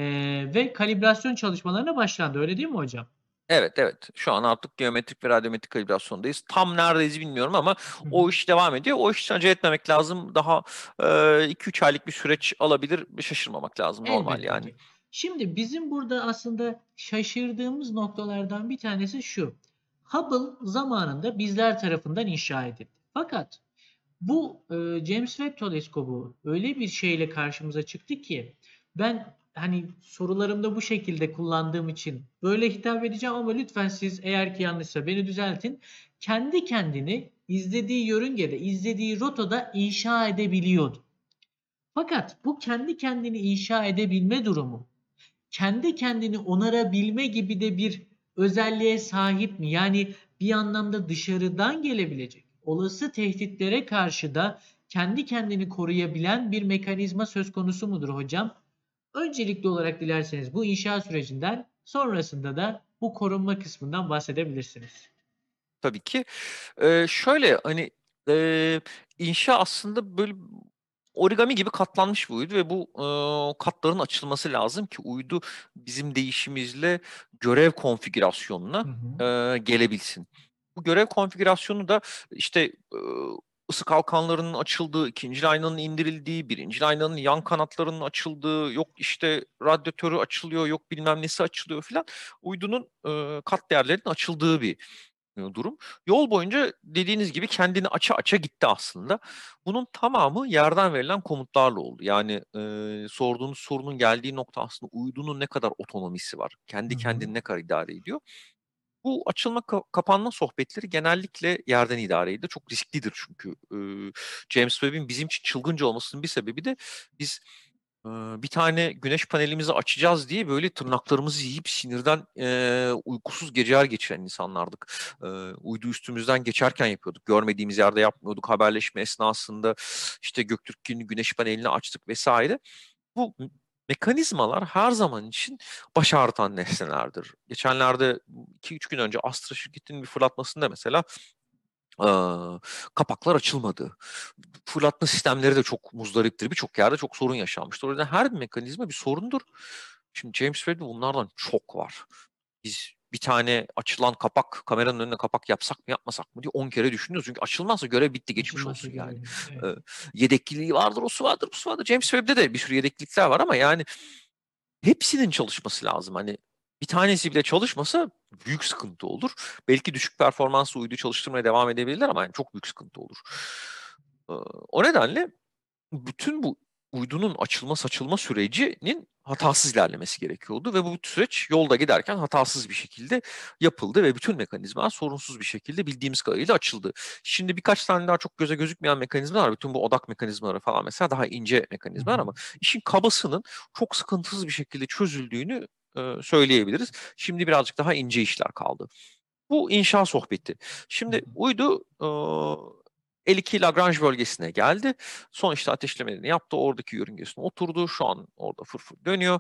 ve kalibrasyon çalışmalarına başlandı. Öyle değil mi hocam? Evet evet. Şu an artık geometrik ve radyometrik kalibrasyondayız. Tam neredeyiz bilmiyorum ama Hı o iş devam ediyor. O iş acele etmemek lazım. Daha 2-3 aylık bir süreç alabilir. Şaşırmamak lazım. Normal Elbette yani. Şimdi bizim burada aslında şaşırdığımız noktalardan bir tanesi şu. Hubble zamanında bizler tarafından inşa edildi. Fakat bu e, James Webb Teleskobu öyle bir şeyle karşımıza çıktı ki ben hani sorularımda bu şekilde kullandığım için böyle hitap edeceğim ama lütfen siz eğer ki yanlışsa beni düzeltin. Kendi kendini izlediği yörüngede, izlediği rotada inşa edebiliyordu. Fakat bu kendi kendini inşa edebilme durumu kendi kendini onarabilme gibi de bir özelliğe sahip mi? Yani bir anlamda dışarıdan gelebilecek olası tehditlere karşı da kendi kendini koruyabilen bir mekanizma söz konusu mudur hocam? Öncelikli olarak dilerseniz bu inşa sürecinden sonrasında da bu korunma kısmından bahsedebilirsiniz. Tabii ki. Eee, şöyle hani eee, inşa aslında böyle origami gibi katlanmış bir uydu ve bu eee, katların açılması lazım ki uydu bizim değişimizle görev konfigürasyonuna Hı hı. eee, gelebilsin. Bu görev konfigürasyonu da işte eee, ısı kalkanlarının açıldığı, ikinci aynanın indirildiği, birinci aynanın yan kanatlarının açıldığı, yok işte radyatörü açılıyor, yok bilmem nesi açılıyor filan. Uydunun eee, kat değerlerinin açıldığı bir durum. Yol boyunca dediğiniz gibi kendini aça aça gitti aslında. Bunun tamamı yerden verilen komutlarla oldu. Yani e, sorduğunuz sorunun geldiği nokta aslında uydunun ne kadar otonomisi var. Kendi kendini ne kadar idare ediyor. Bu açılma ka- kapanma sohbetleri genellikle yerden idare edilir. Çok risklidir çünkü. E, James Webb'in bizim için çılgınca olmasının bir sebebi de biz bir tane güneş panelimizi açacağız diye böyle tırnaklarımızı yiyip sinirden e, uykusuz geceler geçiren insanlardık. E, uydu üstümüzden geçerken yapıyorduk. Görmediğimiz yerde yapmıyorduk. Haberleşme esnasında işte Göktürk'ün güneş panelini açtık vesaire. Bu mekanizmalar her zaman için baş ağrıtan nesnelerdir. Geçenlerde 2-3 gün önce Astra şirketinin bir fırlatmasında mesela eee, kapaklar açılmadı. Fırlatma sistemleri de çok muzdariptir. Birçok yerde çok sorun yaşanmıştır. O yüzden her bir mekanizma bir sorundur. Şimdi James Webb'de bunlardan çok var. Biz bir tane açılan kapak, kameranın önüne kapak yapsak mı yapmasak mı diye 10 kere düşünüyoruz. Çünkü açılmazsa görev bitti geçmiş Açılması olsun yani. Evet. Eee, yedekliliği vardır, o su vardır, bu su vardır. James Webb'de de bir sürü yedeklilikler var ama yani hepsinin çalışması lazım. Hani bir tanesi bile çalışmasa büyük sıkıntı olur. Belki düşük performanslı uydu çalıştırmaya devam edebilirler ama yani çok büyük sıkıntı olur. Ee, O nedenle bütün bu uydunun açılma saçılma sürecinin hatasız ilerlemesi gerekiyordu ve bu süreç yolda giderken hatasız bir şekilde yapıldı ve bütün mekanizmalar sorunsuz bir şekilde bildiğimiz kadarıyla açıldı. Şimdi birkaç tane daha çok göze gözükmeyen mekanizmalar. Bütün bu odak mekanizmaları falan mesela daha ince mekanizmalar ama işin kabasının çok sıkıntısız bir şekilde çözüldüğünü e, söyleyebiliriz. Şimdi birazcık daha ince işler kaldı. Bu inşa sohbeti. Şimdi uydu e, 52 Lagrange bölgesine geldi. Son işte ateşlemelerini yaptı. Oradaki yörüngesine oturdu. Şu an orada fırfır dönüyor.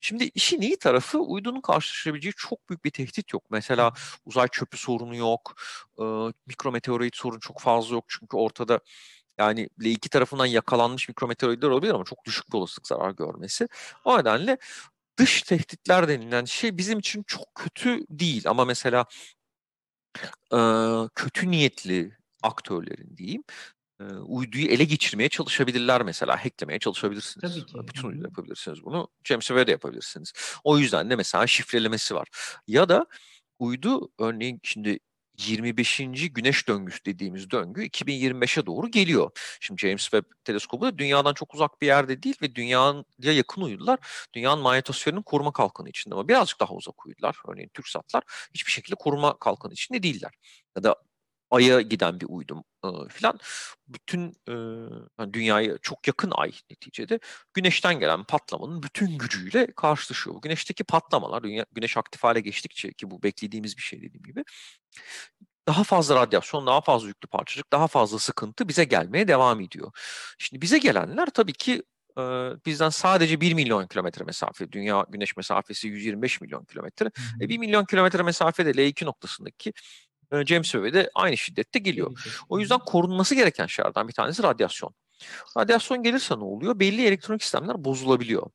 Şimdi işin iyi tarafı uydunun karşılaşabileceği çok büyük bir tehdit yok. Mesela uzay çöpü sorunu yok. E, mikrometeorit sorunu çok fazla yok. Çünkü ortada yani L2 tarafından yakalanmış mikrometeoroidler olabilir ama çok düşük bir olasılık zarar görmesi. O nedenle dış tehditler denilen şey bizim için çok kötü değil. Ama mesela e, kötü niyetli aktörlerin diyeyim e, uyduyu ele geçirmeye çalışabilirler mesela. Hacklemeye çalışabilirsiniz. Tabii ki. Bütün hı. yapabilirsiniz bunu. James Webb'de yapabilirsiniz. O yüzden de mesela şifrelemesi var. Ya da uydu örneğin şimdi 25. güneş döngüsü dediğimiz döngü 2025'e doğru geliyor. Şimdi James Webb teleskobu da dünyadan çok uzak bir yerde değil ve dünyaya yakın uydular dünyanın manyetosferinin koruma kalkanı içinde ama birazcık daha uzak uydular. Örneğin TürkSatlar hiçbir şekilde koruma kalkanı içinde değiller. Ya da Ay'a giden bir uydum e, filan. Bütün e, dünyaya çok yakın ay neticede güneşten gelen patlamanın bütün gücüyle karşılaşıyor. Bu güneşteki patlamalar dünya, güneş aktif hale geçtikçe ki bu beklediğimiz bir şey dediğim gibi daha fazla radyasyon, daha fazla yüklü parçacık, daha fazla sıkıntı bize gelmeye devam ediyor. Şimdi bize gelenler tabii ki e, bizden sadece 1 milyon kilometre mesafe, dünya güneş mesafesi 125 milyon kilometre. E, 1 milyon kilometre mesafede L2 noktasındaki James Webb'e de aynı şiddette geliyor. O yüzden korunması gereken şeylerden bir tanesi radyasyon. Radyasyon gelirse ne oluyor? Belli elektronik sistemler bozulabiliyor.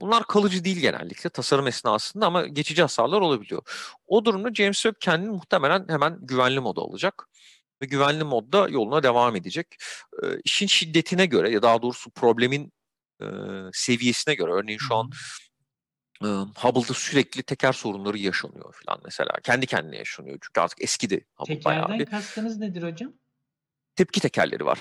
Bunlar kalıcı değil genellikle tasarım esnasında ama geçici hasarlar olabiliyor. O durumda James Webb kendini muhtemelen hemen güvenli moda alacak ve güvenli modda yoluna devam edecek. Ee, işin şiddetine göre ya daha doğrusu problemin e, seviyesine göre örneğin şu an e, Hubble'da sürekli teker sorunları yaşanıyor falan mesela. Kendi kendine yaşanıyor çünkü artık eskidi Hubble bayağı Tekerden bir kastınız nedir hocam? tepki tekerleri var.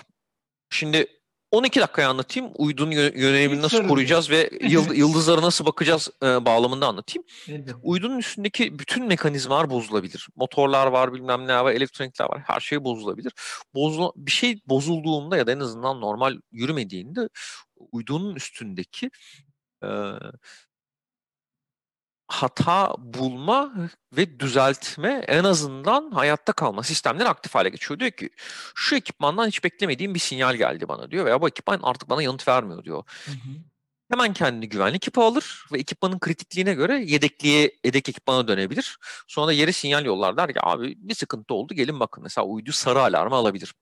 Şimdi 12 dakikaya anlatayım. Uydunun yö- yönelimini nasıl koruyacağız ve yıl- yıldızlara nasıl bakacağız e, bağlamında anlatayım. Elbette. Uydunun üstündeki bütün mekanizmalar bozulabilir. Motorlar var, bilmem ne var, elektronikler var. Her şey bozulabilir. Bozula, bir şey bozulduğunda ya da en azından normal yürümediğinde uydunun üstündeki e, hata bulma ve düzeltme en azından hayatta kalma sistemleri aktif hale geçiyor. Diyor ki şu ekipmandan hiç beklemediğim bir sinyal geldi bana diyor veya bu ekipman artık bana yanıt vermiyor diyor. Hı hı. Hemen kendini güvenlik ekipi alır ve ekipmanın kritikliğine göre yedekliğe, yedek ekipmana dönebilir. Sonra da yere sinyal yollar der ki abi bir sıkıntı oldu gelin bakın. Mesela uydu sarı alarmı alabilir.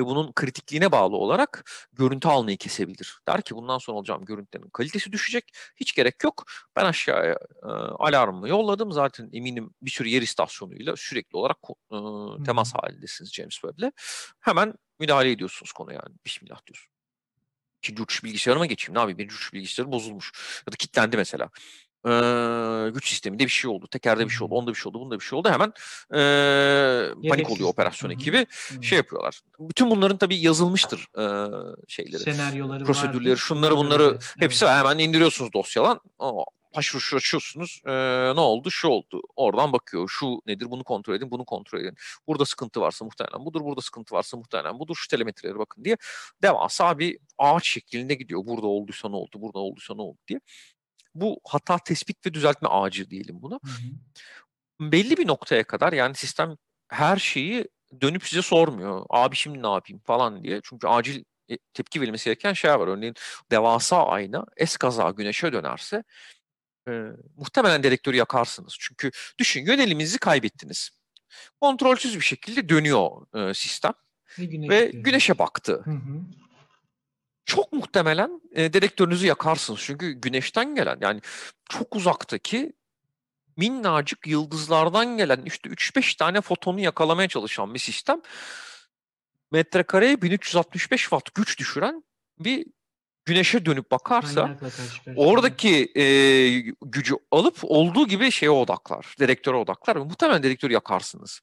Ve bunun kritikliğine bağlı olarak görüntü almayı kesebilir. Der ki bundan sonra alacağım görüntülerin kalitesi düşecek. Hiç gerek yok. Ben aşağıya e, alarmımı yolladım. Zaten eminim bir sürü yer istasyonuyla sürekli olarak e, temas halindesiniz James Webb'le. Hemen müdahale ediyorsunuz konuya yani. Bismillah diyorsun. İkinci uçuş bilgisayarıma geçeyim. Ne yapayım? Birinci uçuş bilgisayarı bozulmuş. Ya da kilitlendi mesela. Ee, güç sisteminde bir şey oldu. Tekerde bir şey oldu. Onda bir şey oldu. Bunda bir şey oldu. Hemen ee, panik oluyor operasyon Hı hı. ekibi. Hı. Şey yapıyorlar. Bütün bunların tabii yazılmıştır ee, şeyleri. senaryoları Prosedürleri, vardır. şunları bunları de- hepsi var. hemen indiriyorsunuz dosyadan. Aa, şur açıyorsunuz. Ee, ne oldu? Şu oldu. Oradan bakıyor. Şu nedir? Bunu kontrol edin. Bunu kontrol edin. Burada sıkıntı varsa muhtemelen budur. Burada sıkıntı varsa muhtemelen budur. Şu telemetrelere bakın diye. Devasa bir ağaç şeklinde gidiyor. Burada olduysa ne oldu? Burada olduysa ne oldu diye. Bu hata tespit ve düzeltme ağacı diyelim buna. Hı hı. Belli bir noktaya kadar yani sistem her şeyi dönüp size sormuyor. Abi şimdi ne yapayım falan diye. Çünkü acil e, tepki verilmesi gereken şeyler var. Örneğin devasa ayna eskaza güneşe dönerse e, muhtemelen dedektörü yakarsınız. Çünkü düşün yöneliminizi kaybettiniz. Kontrolsüz bir şekilde dönüyor e, sistem Ve, güneş ve güneşe baktı. Hı hı. Çok muhtemelen e, dedektörünüzü yakarsınız. Çünkü güneşten gelen yani çok uzaktaki minnacık yıldızlardan gelen işte 3-5 tane fotonu yakalamaya çalışan bir sistem metrekareye 1365 watt güç düşüren bir güneşe dönüp bakarsa oradaki e, gücü alıp olduğu gibi şeye odaklar, dedektöre odaklar ve muhtemelen dedektörü yakarsınız.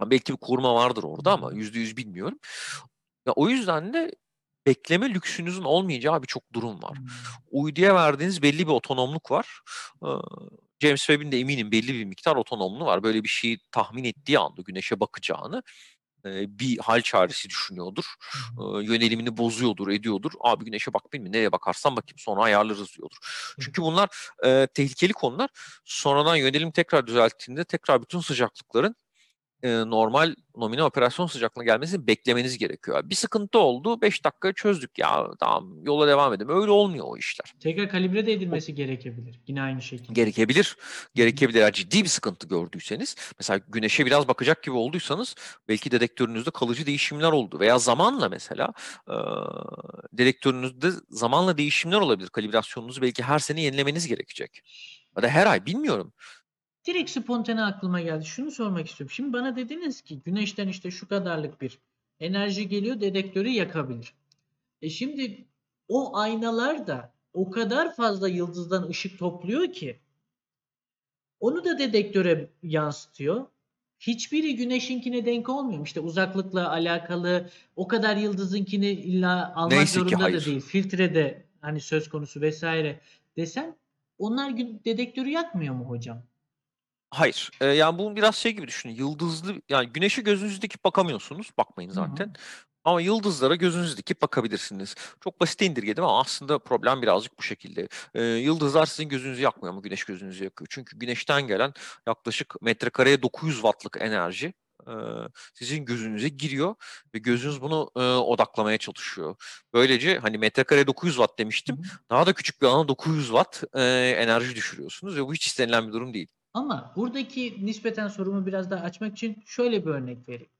Belki bir koruma vardır orada ama yüzde yüz bilmiyorum. Ya, o yüzden de bekleme lüksünüzün olmayacağı birçok durum var. Uyduya verdiğiniz belli bir otonomluk var. James Webb'in de eminim belli bir miktar otonomluğu var. Böyle bir şeyi tahmin ettiği anda güneşe bakacağını bir hal çaresi düşünüyordur. Yönelimini bozuyordur, ediyordur. Abi güneşe bakmayayım mı? Nereye bakarsam bakayım sonra ayarlarız diyordur. Çünkü bunlar e, tehlikeli konular. Sonradan yönelim tekrar düzelttiğinde tekrar bütün sıcaklıkların e, normal nomine operasyon sıcaklığına gelmesini beklemeniz gerekiyor. Bir sıkıntı oldu, 5 dakika çözdük ya tamam yola devam edelim. Öyle olmuyor o işler. Tekrar kalibre de edilmesi gerekebilir. Yine aynı şekilde. Gerekebilir. Gerekebilir. Eğer ciddi bir sıkıntı gördüyseniz, mesela güneşe biraz bakacak gibi olduysanız belki dedektörünüzde kalıcı değişimler oldu. Veya zamanla mesela e, dedektörünüzde zamanla değişimler olabilir. Kalibrasyonunuzu belki her sene yenilemeniz gerekecek. Ya da her ay bilmiyorum. Direkt spontane aklıma geldi. Şunu sormak istiyorum. Şimdi bana dediniz ki güneşten işte şu kadarlık bir enerji geliyor dedektörü yakabilir. E şimdi o aynalar da o kadar fazla yıldızdan ışık topluyor ki onu da dedektöre yansıtıyor. Hiçbiri güneşinkine denk olmuyor. İşte uzaklıkla alakalı o kadar yıldızınkini illa almak Neyse zorunda da değil. Filtre de hani söz konusu vesaire desen onlar dedektörü yakmıyor mu hocam? Hayır. E, yani bu biraz şey gibi düşünün. Yıldızlı yani güneşe gözünüzü dikip bakamıyorsunuz. Bakmayın Hı hı. zaten. Ama yıldızlara gözünüzü dikip bakabilirsiniz. Çok basit indirgedim ama aslında problem birazcık bu şekilde. E, yıldızlar sizin gözünüzü yakmıyor ama güneş gözünüzü yakıyor. Çünkü güneşten gelen yaklaşık metrekareye 900 wattlık enerji e, sizin gözünüze giriyor ve gözünüz bunu e, odaklamaya çalışıyor. Böylece hani metrekare 900 watt demiştim. Hı. Daha da küçük bir alana 900 watt e, enerji düşürüyorsunuz ve bu hiç istenilen bir durum değil. Ama buradaki nispeten sorumu biraz daha açmak için şöyle bir örnek vereyim.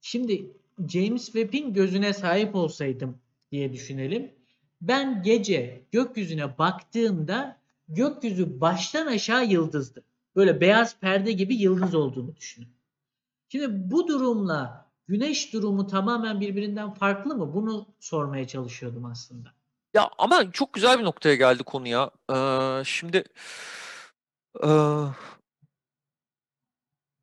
Şimdi James Webb'in gözüne sahip olsaydım diye düşünelim. Ben gece gökyüzüne baktığımda gökyüzü baştan aşağı yıldızdı. Böyle beyaz perde gibi yıldız olduğunu düşünün. Şimdi bu durumla güneş durumu tamamen birbirinden farklı mı? Bunu sormaya çalışıyordum aslında. Ya ama çok güzel bir noktaya geldi konu ya. Ee, şimdi eee,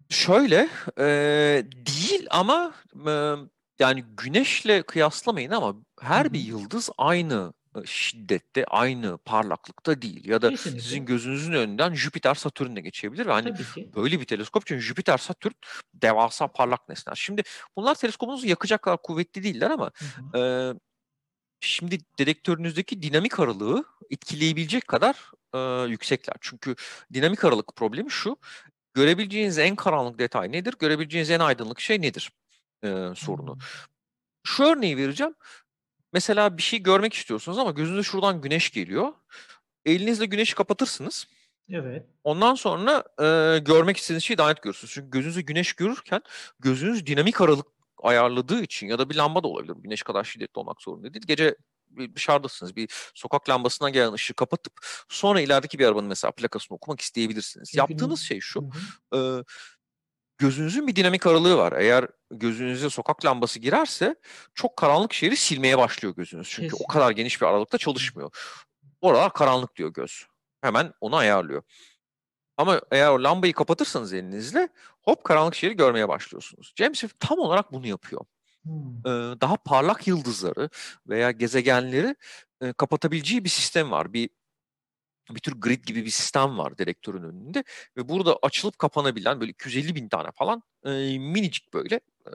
şöyle eee, değil ama eee, yani güneşle kıyaslamayın ama her Hı bir hı. yıldız aynı şiddette, aynı parlaklıkta değil. Ya da sizin Kesinlikle. gözünüzün önünden Jüpiter, Satürn de geçebilir ve hani Tabii ki. böyle bir teleskop çünkü Jüpiter, Satürn devasa parlak nesneler. Şimdi bunlar teleskobunuzu yakacak kadar kuvvetli değiller ama Hı hı. eee, şimdi dedektörünüzdeki dinamik aralığı etkileyebilecek kadar eee, yüksekler. Çünkü dinamik aralık problemi şu. Görebileceğiniz en karanlık detay nedir? Görebileceğiniz en aydınlık şey nedir? Eee, sorunu. Hmm. Şu örneği vereceğim. Mesela bir şey görmek istiyorsunuz ama gözünüze şuradan güneş geliyor. Elinizle güneşi kapatırsınız. Evet. Ondan sonra eee, görmek istediğiniz şeyi daha net görürsünüz. Çünkü gözünüze güneş görürken gözünüz dinamik aralık ayarladığı için ya da bir lamba da olabilir. Güneş kadar şiddetli olmak zorunda değil. Gece bir dışarıdasınız. Bir sokak lambasından gelen ışığı kapatıp sonra ilerideki bir arabanın mesela plakasını okumak isteyebilirsiniz. Yaptığınız şey Hı şu. hı. eee, gözünüzün bir dinamik aralığı var. Eğer gözünüze sokak lambası girerse çok karanlık şehri silmeye başlıyor gözünüz. Çünkü o Kesinlikle. kadar geniş bir aralıkta çalışmıyor. Oralar karanlık diyor göz. Hemen onu ayarlıyor. Ama eğer o lambayı kapatırsanız elinizle hop karanlık şehri görmeye başlıyorsunuz. James Webb tam olarak bunu yapıyor. Hmm. Eee, daha parlak yıldızları veya gezegenleri eee, kapatabileceği bir sistem var. Bir bir tür grid gibi bir sistem var dedektörün önünde ve burada açılıp kapanabilen böyle 250 bin tane falan eee, minicik böyle eee,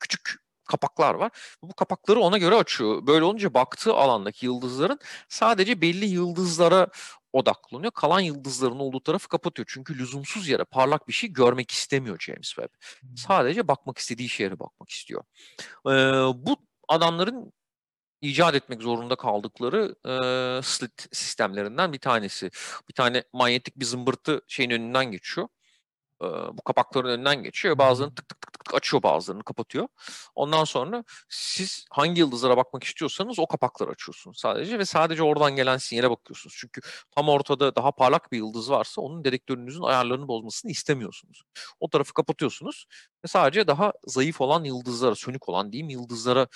küçük kapaklar var. Bu kapakları ona göre açıyor. Böyle olunca baktığı alandaki yıldızların sadece belli yıldızlara odaklanıyor. Kalan yıldızların olduğu tarafı kapatıyor. Çünkü lüzumsuz yere parlak bir şey görmek istemiyor James Webb. Hmm. Sadece bakmak istediği şeye bakmak istiyor. Eee, bu adamların icat etmek zorunda kaldıkları eee, slit sistemlerinden bir tanesi. Bir tane manyetik bir zımbırtı şeyin önünden geçiyor. Eee, bu kapakların önünden geçiyor. Bazılarını tık tık tık açıyor bazılarını kapatıyor. Ondan sonra siz hangi yıldızlara bakmak istiyorsanız o kapakları açıyorsunuz sadece ve sadece oradan gelen sinyale bakıyorsunuz. Çünkü tam ortada daha parlak bir yıldız varsa onun dedektörünüzün ayarlarını bozmasını istemiyorsunuz. O tarafı kapatıyorsunuz ve sadece daha zayıf olan yıldızlara, sönük olan diyeyim yıldızlara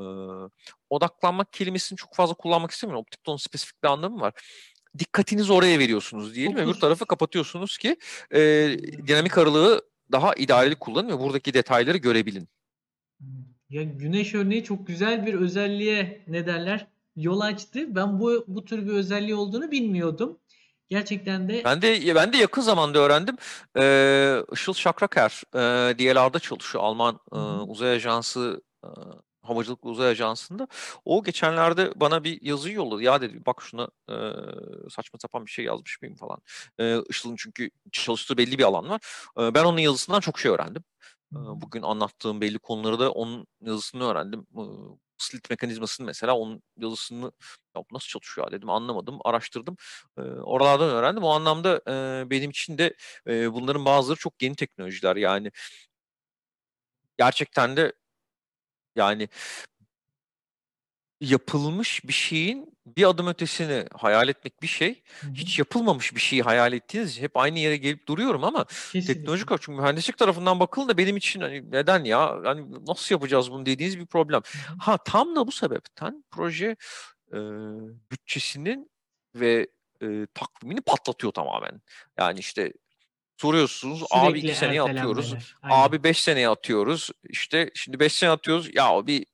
eee, odaklanmak kelimesini çok fazla kullanmak istemiyorum. Optikte onun spesifik bir anlamı var. Dikkatinizi oraya veriyorsunuz diyelim. Öbür tarafı kapatıyorsunuz ki eee, dinamik aralığı daha idareli kullanın ve buradaki detayları görebilin. Hmm. Ya güneş örneği çok güzel bir özelliğe ne derler yol açtı. Ben bu bu tür bir özelliği olduğunu bilmiyordum. Gerçekten de Ben de ben de yakın zamanda öğrendim. Eee Işıl Şakraker eee DLR'da çalışıyor. Alman hı. uzay ajansı eee, havacılık uzay ajansında. O geçenlerde bana bir yazı yolladı. Ya dedi bak şuna eee, saçma sapan bir şey yazmış mıyım falan. Eee Işıl'ın çünkü çalıştığı belli bir alan var. Eee, ben onun yazısından çok şey öğrendim. Hı. bugün anlattığım belli konuları da onun yazısını öğrendim. Eee, slit mekanizmasını mesela onun yazısını ya nasıl çalışıyor dedim anlamadım. Araştırdım. Eee, oralardan öğrendim. O anlamda eee, benim için de eee, bunların bazıları çok yeni teknolojiler. Yani gerçekten de yani yapılmış bir şeyin bir adım ötesini hayal etmek bir şey. Hiç yapılmamış bir şeyi hayal ettiğiniz hep aynı yere gelip duruyorum ama Kesinlikle. teknolojik çünkü mühendislik tarafından bakıldığında benim için hani neden ya hani nasıl yapacağız bunu dediğiniz bir problem. Ha tam da bu sebepten proje eee, bütçesinin ve eee, takvimini patlatıyor tamamen. Yani işte soruyorsunuz abi Sürekli 2 seneye atıyoruz. Aynen. Abi 5 seneye atıyoruz. İşte şimdi 5 sene atıyoruz. Ya bir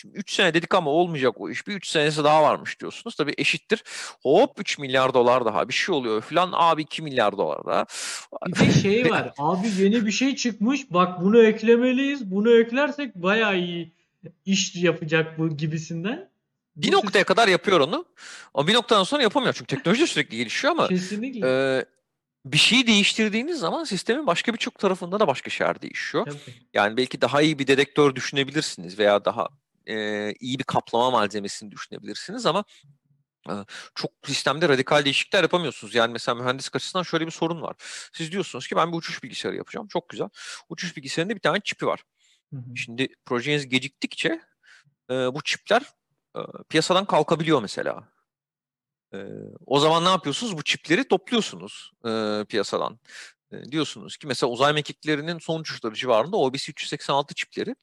Şimdi 3 sene dedik ama olmayacak o iş. Bir 3 senesi daha varmış diyorsunuz. Tabii eşittir. Hop 3 milyar dolar daha bir şey oluyor falan. Abi 2 milyar dolar daha. Bir de şey var. Abi yeni bir şey çıkmış. Bak bunu eklemeliyiz. Bunu eklersek bayağı iyi iş yapacak bu gibisinden. Bir Bu noktaya kadar yapıyor onu. Ama bir noktadan sonra yapamıyor. Çünkü teknoloji sürekli gelişiyor ama kesinlikle. e, bir şeyi değiştirdiğiniz zaman sistemin başka birçok tarafında da başka şeyler değişiyor. Tabii. Yani belki daha iyi bir dedektör düşünebilirsiniz veya daha e, iyi bir kaplama malzemesini düşünebilirsiniz ama e, çok sistemde radikal değişiklikler yapamıyorsunuz. Yani mesela mühendislik açısından şöyle bir sorun var. Siz diyorsunuz ki ben bir uçuş bilgisayarı yapacağım. Çok güzel. Uçuş bilgisayarında bir tane çipi var. Hı hı. Şimdi projeniz geciktikçe e, bu çipler e, piyasadan kalkabiliyor mesela. E, o zaman ne yapıyorsunuz? Bu çipleri topluyorsunuz e, piyasadan. E, diyorsunuz ki mesela uzay mekiklerinin son uçuşları civarında OBS 386 çipleri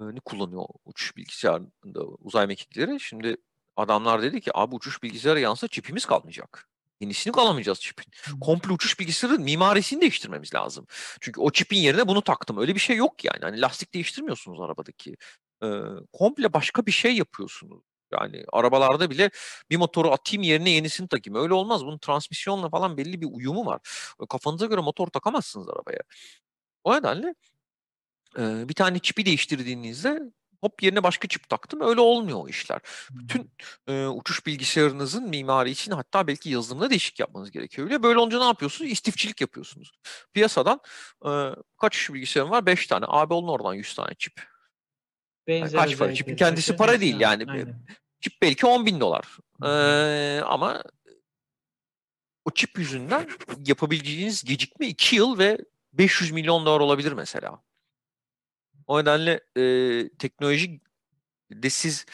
e, kullanıyor uçuş bilgisayarında uzay mekikleri. Şimdi adamlar dedi ki abi uçuş bilgisayarı yansa çipimiz kalmayacak. Yenisini alamayacağız çipin. Komple uçuş bilgisayarının mimarisini değiştirmemiz lazım. Çünkü o çipin yerine bunu taktım. Öyle bir şey yok yani. Hani lastik değiştirmiyorsunuz arabadaki. Ee, komple başka bir şey yapıyorsunuz. Yani arabalarda bile bir motoru atayım yerine yenisini takayım. Öyle olmaz. Bunun transmisyonla falan belli bir uyumu var. Kafanıza göre motor takamazsınız arabaya. O nedenle bir tane çipi değiştirdiğinizde hop yerine başka çip taktım. Öyle olmuyor o işler. Bütün e, uçuş bilgisayarınızın mimari için hatta belki yazılımda değişik yapmanız gerekiyor. Öyle böyle olunca ne yapıyorsunuz? İstifçilik yapıyorsunuz. Piyasadan e, kaç uçuş bilgisayarım var? 5 tane. Abi olun oradan 100 tane çip. Benzer kaç para? Çipin kendisi para değil yani. Aynen. Çip belki 10 bin dolar. Ee, ama o çip yüzünden yapabileceğiniz gecikme 2 yıl ve 500 milyon dolar olabilir mesela. O nedenle e, teknoloji de siz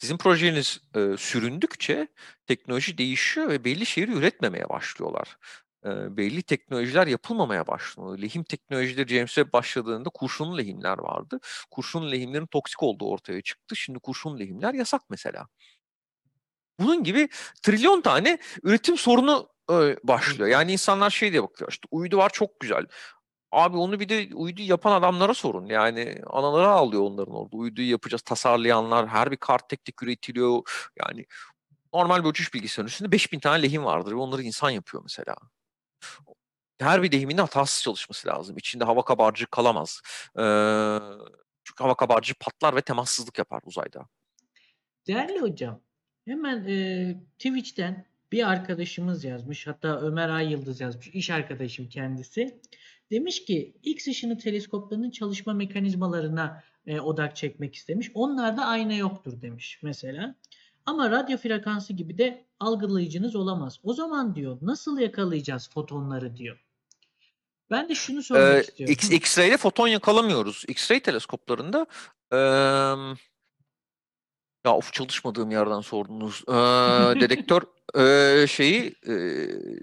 sizin projeniz e, süründükçe teknoloji değişiyor ve belli şeyleri üretmemeye başlıyorlar. E, belli teknolojiler yapılmamaya başlıyor. Lehim teknolojileri James Webb başladığında kurşunlu lehimler vardı. Kurşunlu lehimlerin toksik olduğu ortaya çıktı. Şimdi kurşunlu lehimler yasak mesela. Bunun gibi trilyon tane üretim sorunu e, başlıyor. Yani insanlar şey diye bakıyor işte uydu var çok güzel. Abi onu bir de uydu yapan adamlara sorun. Yani anaları ağlıyor onların orada. Uyduyu yapacağız tasarlayanlar her bir kart tek tek üretiliyor. Yani normal bir uçuş bilgisayarının üstünde 5000 tane lehim vardır ve onları insan yapıyor mesela. Her bir lehimin de hatasız çalışması lazım. İçinde hava kabarcığı kalamaz. Ee, çünkü hava kabarcığı patlar ve temassızlık yapar uzayda. Değerli hocam, hemen e, Twitch'ten bir arkadaşımız yazmış. Hatta Ömer Ay Yıldız yazmış. İş arkadaşım kendisi. Demiş ki X ışını teleskoplarının çalışma mekanizmalarına e, odak çekmek istemiş. Onlarda ayna yoktur demiş mesela. Ama radyo frekansı gibi de algılayıcınız olamaz. O zaman diyor nasıl yakalayacağız fotonları diyor. Ben de şunu sormak Ee, istiyorum. X, X-ray'de foton yakalamıyoruz. X-ray teleskoplarında eee, ya of çalışmadığım yerden sordunuz. Eee, dedektör eee, şeyi eee,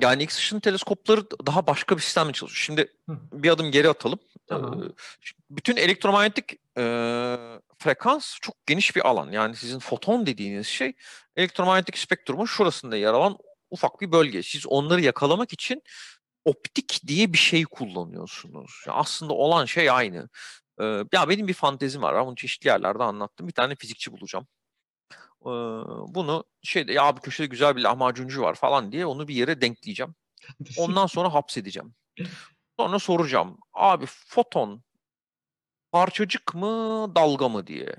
yani X ışın teleskopları daha başka bir sistemle çalışıyor. Şimdi Hı. bir adım geri atalım. Tamam. Şimdi bütün elektromanyetik eee, frekans çok geniş bir alan. Yani sizin foton dediğiniz şey elektromanyetik spektrumun şurasında yer alan ufak bir bölge. Siz onları yakalamak için optik diye bir şey kullanıyorsunuz. Ya aslında olan şey aynı. Ee, ya benim bir fantezim var. Ben bunu çeşitli yerlerde anlattım. Bir tane fizikçi bulacağım. Ee, bunu şeyde ya abi köşede güzel bir lahmacuncu var falan diye onu bir yere denkleyeceğim. Ondan sonra hapsedeceğim. Sonra soracağım. Abi foton parçacık mı dalga mı diye.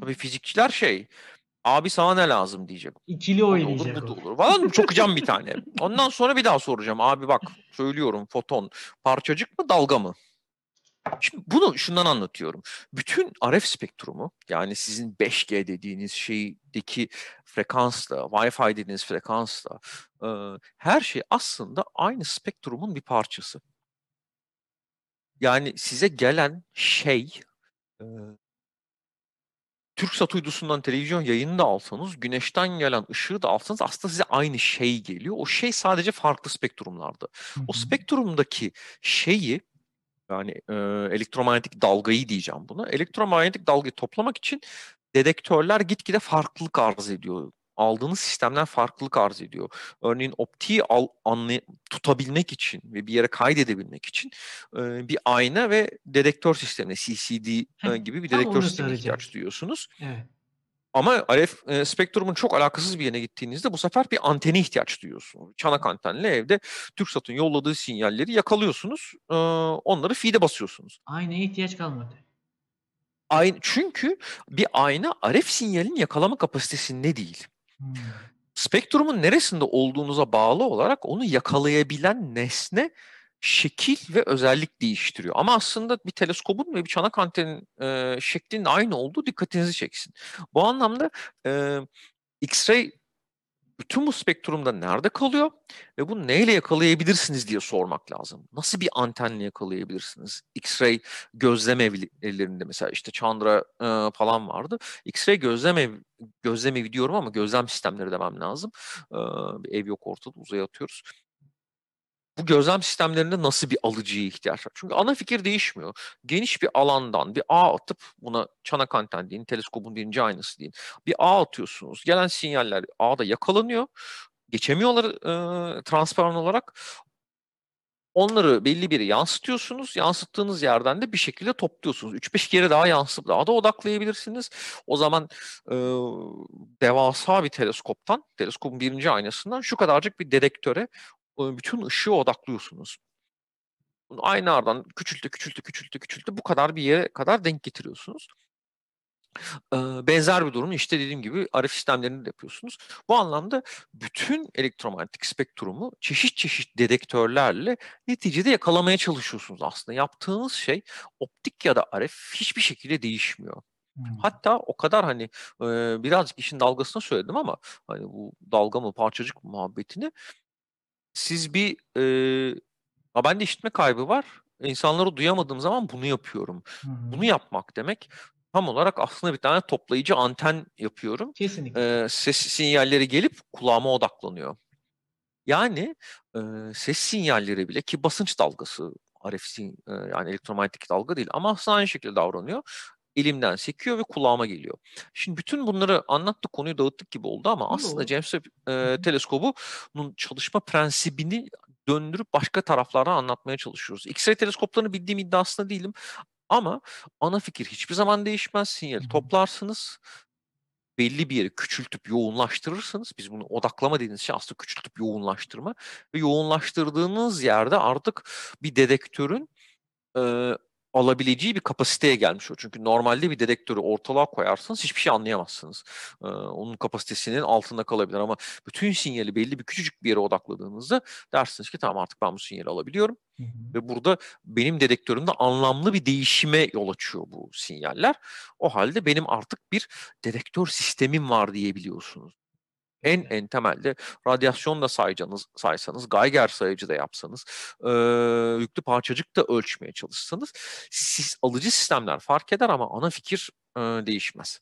Tabii fizikçiler şey abi sana ne lazım diyecek. İkili oynayacak olur, olur. Falan çokacağım bir tane. Ondan sonra bir daha soracağım. Abi bak söylüyorum foton parçacık mı dalga mı? Şimdi bunu şundan anlatıyorum. Bütün RF spektrumu yani sizin 5G dediğiniz şeydeki frekansla, Wi-Fi dediğiniz frekansla e, her şey aslında aynı spektrumun bir parçası. Yani size gelen şey e, TürkSat uydusundan televizyon yayını da alsanız, güneşten gelen ışığı da alsanız aslında size aynı şey geliyor. O şey sadece farklı spektrumlarda. O spektrumdaki şeyi yani e, elektromanyetik dalgayı diyeceğim buna. Elektromanyetik dalgayı toplamak için dedektörler gitgide farklılık arz ediyor. Aldığınız sistemler farklılık arz ediyor. Örneğin optiği al, anlay- tutabilmek için ve bir yere kaydedebilmek için e, bir ayna ve dedektör sistemine CCD e, gibi bir tam dedektör sistemine ihtiyaç duyuyorsunuz. Evet. Ama RF e, spektrumun çok alakasız bir yerine gittiğinizde bu sefer bir antene ihtiyaç duyuyorsunuz. Çanak antenli evde TürkSat'ın yolladığı sinyalleri yakalıyorsunuz. e, onları feed'e basıyorsunuz. Aynaya ihtiyaç kalmadı. Aynı, çünkü bir ayna RF sinyalini yakalama kapasitesinde değil. Spektrumun neresinde olduğunuza bağlı olarak onu yakalayabilen nesne şekil ve özellik değiştiriyor. Ama aslında bir teleskobun ve bir çanak antenin e, şeklinin aynı olduğu dikkatinizi çeksin. Bu anlamda e, X-ray bütün bu spektrumda nerede kalıyor ve bunu neyle yakalayabilirsiniz diye sormak lazım. Nasıl bir antenle yakalayabilirsiniz? X-ray gözlem evlerinde mesela işte Chandra e, falan vardı. X-ray gözlem ev, gözlem evi ama gözlem sistemleri demem lazım. E, bir ev yok ortada uzaya atıyoruz bu gözlem sistemlerinde nasıl bir alıcıya ihtiyaç var? Çünkü ana fikir değişmiyor. Geniş bir alandan bir ağ atıp buna çanak anten deyin, teleskopun birinci aynası deyin. Bir ağ atıyorsunuz. Gelen sinyaller ağda yakalanıyor. Geçemiyorlar e, transparan olarak. Onları belli bir yansıtıyorsunuz. Yansıttığınız yerden de bir şekilde topluyorsunuz. 3-5 kere daha yansıtıp daha da odaklayabilirsiniz. O zaman e, devasa bir teleskoptan, teleskopun birinci aynasından şu kadarcık bir dedektöre bütün ışığı odaklıyorsunuz. Bunu aynı aradan küçültü, küçültü, küçültü, küçültü bu kadar bir yere kadar denk getiriyorsunuz. Benzer bir durum işte dediğim gibi RF sistemlerinde de yapıyorsunuz. Bu anlamda bütün elektromanyetik spektrumu çeşit çeşit dedektörlerle neticede yakalamaya çalışıyorsunuz aslında. Yaptığınız şey optik ya da RF hiçbir şekilde değişmiyor. Hmm. Hatta o kadar hani birazcık işin dalgasını söyledim ama hani bu dalga mı parçacık muhabbetini siz bir e, bende işitme kaybı var. İnsanları duyamadığım zaman bunu yapıyorum. Hı hı. Bunu yapmak demek tam olarak aslında bir tane toplayıcı anten yapıyorum. Kesinlikle. Ee, ses sinyalleri gelip kulağıma odaklanıyor. Yani e, ses sinyalleri bile ki basınç dalgası RF e, yani elektromanyetik dalga değil ama aslında aynı şekilde davranıyor elimden sekiyor ve kulağıma geliyor. Şimdi bütün bunları anlattık, konuyu dağıttık gibi oldu ama Yo. aslında James Webb e, teleskobunun çalışma prensibini döndürüp başka taraflardan anlatmaya çalışıyoruz. X-ray teleskoplarını bildiğim iddiasında değilim ama ana fikir hiçbir zaman değişmez. Sinyali toplarsınız, belli bir yeri küçültüp yoğunlaştırırsınız. Biz bunu odaklama dediğiniz şey aslında küçültüp yoğunlaştırma ve yoğunlaştırdığınız yerde artık bir dedektörün e, alabileceği bir kapasiteye gelmiş o. Çünkü normalde bir dedektörü ortalığa koyarsanız hiçbir şey anlayamazsınız. Ee, onun kapasitesinin altında kalabilir ama bütün sinyali belli bir küçücük bir yere odakladığınızda dersiniz ki tamam artık ben bu sinyali alabiliyorum. Hı hı. Ve burada benim dedektörümde anlamlı bir değişime yol açıyor bu sinyaller. O halde benim artık bir dedektör sistemim var diyebiliyorsunuz. En en temelde radyasyon da sayacağınız, saysanız, Geiger sayıcı da yapsanız, e, yüklü parçacık da ölçmeye çalışsanız siz alıcı sistemler fark eder ama ana fikir e, değişmez.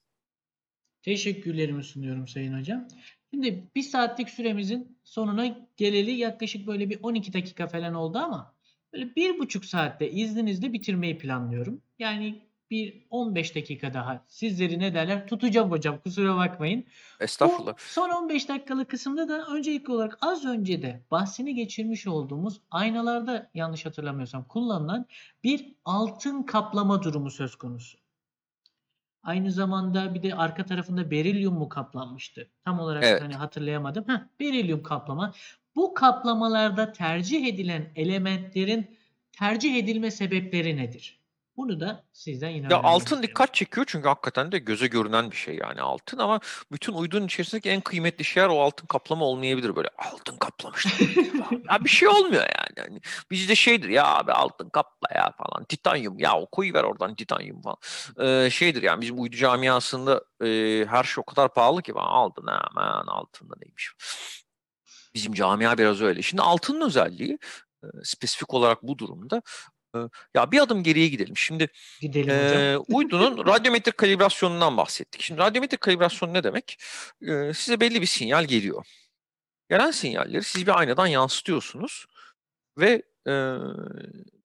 Teşekkürlerimi sunuyorum Sayın Hocam. Şimdi bir saatlik süremizin sonuna geleli yaklaşık böyle bir 12 dakika falan oldu ama böyle bir buçuk saatte izninizle bitirmeyi planlıyorum. Yani bir 15 dakika daha sizleri ne derler tutacağım hocam kusura bakmayın. Estağfurullah. Bu son 15 dakikalık kısımda da öncelikli olarak az önce de bahsini geçirmiş olduğumuz aynalarda yanlış hatırlamıyorsam kullanılan bir altın kaplama durumu söz konusu. Aynı zamanda bir de arka tarafında berilyum mu kaplanmıştı? Tam olarak Evet. hani hatırlayamadım. Heh, berilyum kaplama. Bu kaplamalarda tercih edilen elementlerin tercih edilme sebepleri nedir? Bunu da sizden yine Ya altın dikkat çekiyor çünkü hakikaten de göze görünen bir şey yani altın ama bütün uydunun içerisindeki en kıymetli şeyler o altın kaplama olmayabilir böyle altın kaplamışlar. ya bir şey olmuyor yani. yani. Bizde şeydir ya abi altın kapla ya falan titanyum ya o koyu ver oradan titanyum falan. Ee, şeydir yani bizim uydu camiasında e, her şey o kadar pahalı ki ben aldın hemen altında neymiş. Bizim camia biraz öyle. Şimdi altının özelliği e, spesifik olarak bu durumda ya bir adım geriye gidelim. Şimdi Gidelim e, uydunun radyometrik kalibrasyonundan bahsettik. Şimdi radyometrik kalibrasyon ne demek? E, size belli bir sinyal geliyor. Gelen sinyalleri siz bir aynadan yansıtıyorsunuz ve e,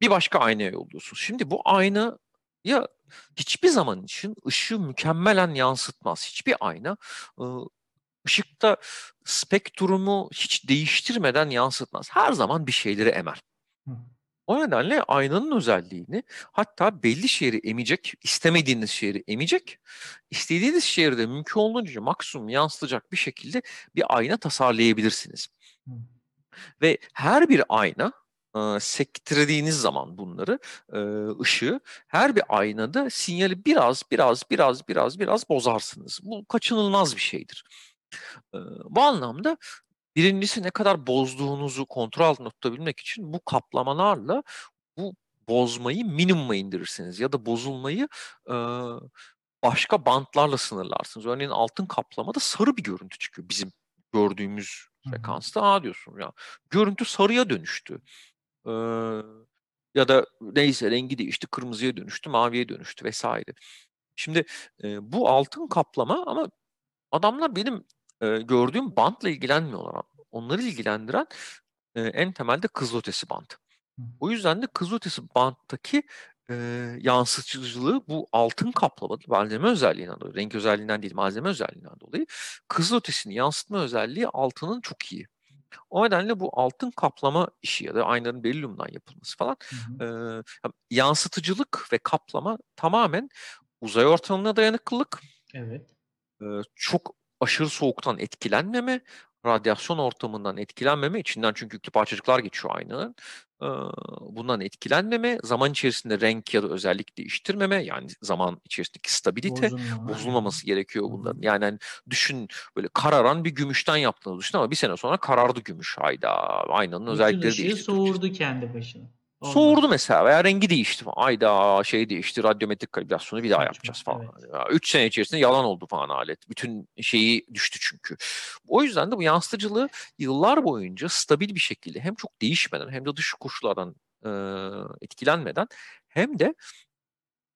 bir başka aynaya yolluyorsunuz. Şimdi bu ayna ya hiçbir zaman için ışığı mükemmelen yansıtmaz. Hiçbir ayna e, ışıkta spektrumu hiç değiştirmeden yansıtmaz. Her zaman bir şeyleri emer. Hı. O nedenle aynanın özelliğini hatta belli şeyleri emecek, istemediğiniz şeyleri emecek, istediğiniz şeyleri de mümkün olduğunca maksimum yansıtacak bir şekilde bir ayna tasarlayabilirsiniz. Hı. Ve her bir ayna e, sektirdiğiniz zaman bunları e, ışığı her bir aynada sinyali biraz biraz biraz biraz biraz bozarsınız. Bu kaçınılmaz bir şeydir. E, bu anlamda Birincisi ne kadar bozduğunuzu kontrol altında tutabilmek için bu kaplamalarla bu bozmayı minimuma indirirsiniz ya da bozulmayı e, başka bantlarla sınırlarsınız. Örneğin altın kaplamada sarı bir görüntü çıkıyor bizim gördüğümüz frekansta aa diyorsun ya görüntü sarıya dönüştü. Ee, ya da neyse rengi değişti kırmızıya dönüştü maviye dönüştü vesaire. Şimdi e, bu altın kaplama ama adamlar benim e, gördüğüm bantla ilgilenmiyorlar. Onları ilgilendiren e, en temelde kızılötesi bant. O yüzden de kızılötesi banttaki e, yansıtıcılığı bu altın kaplama malzeme özelliğinden dolayı, renk özelliğinden değil malzeme özelliğinden dolayı kızılötesini yansıtma özelliği altının çok iyi. O nedenle bu altın kaplama işi ya da aynaların berilyumdan yapılması falan Hı hı. e, yansıtıcılık ve kaplama tamamen uzay ortamına dayanıklılık, Evet. e, çok aşırı soğuktan etkilenmeme, radyasyon ortamından etkilenmeme, içinden çünkü yüklü parçacıklar geçiyor aynanın. E, bundan etkilenmeme, zaman içerisinde renk ya da özellik değiştirmeme, yani zaman içerisindeki stabilite Bozulma. bozulmaması gerekiyor bunların. Yani hani düşün böyle kararan bir gümüşten yaptığını düşün ama bir sene sonra karardı gümüş. Hayda aynanın Bütün özellikleri değişti. soğurdu kendi başına. Soğurdu mesela veya rengi değişti falan. Ayda şey değişti, radyometrik kalibrasyonu bir daha yapacağız falan. evet. Üç sene içerisinde yalan oldu falan alet. Bütün şeyi düştü çünkü. O yüzden de bu yansıtıcılığı yıllar boyunca stabil bir şekilde hem çok değişmeden hem de dış koşullardan e, etkilenmeden hem de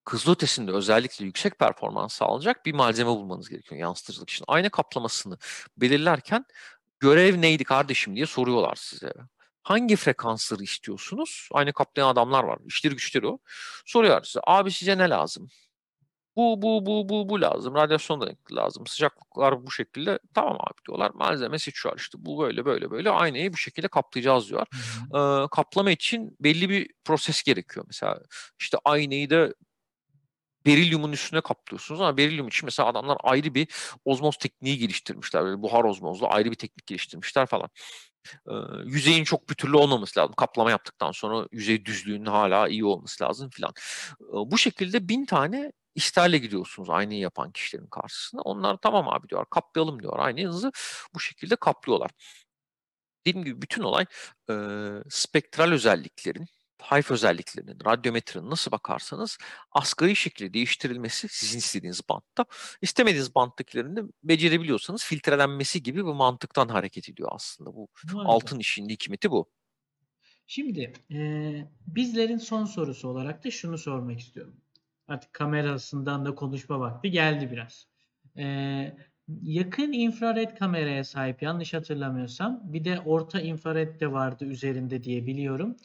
kızılötesinde özellikle yüksek performans sağlayacak bir malzeme bulmanız gerekiyor yansıtıcılık için. Ayna kaplamasını belirlerken görev neydi kardeşim diye soruyorlar size. Hangi frekansları istiyorsunuz? Aynı kaplayan adamlar var. İşleri güçleri o. Soruyorlar size. Abi size ne lazım? Bu, bu, bu, bu, bu lazım. Radyasyon dayanıklı lazım. Sıcaklıklar bu şekilde. Tamam abi diyorlar. Malzeme seçiyor işte. Bu böyle böyle böyle. Aynayı bu şekilde kaplayacağız diyor. Ee, kaplama için belli bir proses gerekiyor. Mesela işte aynayı da berilyumun üstüne kaplıyorsunuz ama berilyum için mesela adamlar ayrı bir ozmoz tekniği geliştirmişler. Böyle buhar ozmozlu ayrı bir teknik geliştirmişler falan. Yüzeyin çok pütürlü olmaması lazım. Kaplama yaptıktan sonra yüzey düzlüğünün hala iyi olması lazım filan. Bu şekilde bin tane isterle gidiyorsunuz aynayı yapan kişilerin karşısına. Onlar tamam abi diyor kaplayalım diyor aynanızı bu şekilde kaplıyorlar. Dediğim gibi bütün olay e, spektral özelliklerin, hayf özelliklerinin, radyometrinin nasıl bakarsanız asgari şekilde değiştirilmesi sizin istediğiniz bantta, istemediğiniz banttakilerin de becerebiliyorsanız filtrelenmesi gibi bir mantıktan hareket ediyor aslında. Bu Harika. altın işinin hikmeti bu. Şimdi eee, bizlerin son sorusu olarak da şunu sormak istiyorum. Artık kamerasından da konuşma vakti geldi biraz. Eee, yakın infrared kameraya sahip yanlış hatırlamıyorsam bir de orta infrared de vardı üzerinde diye biliyorum.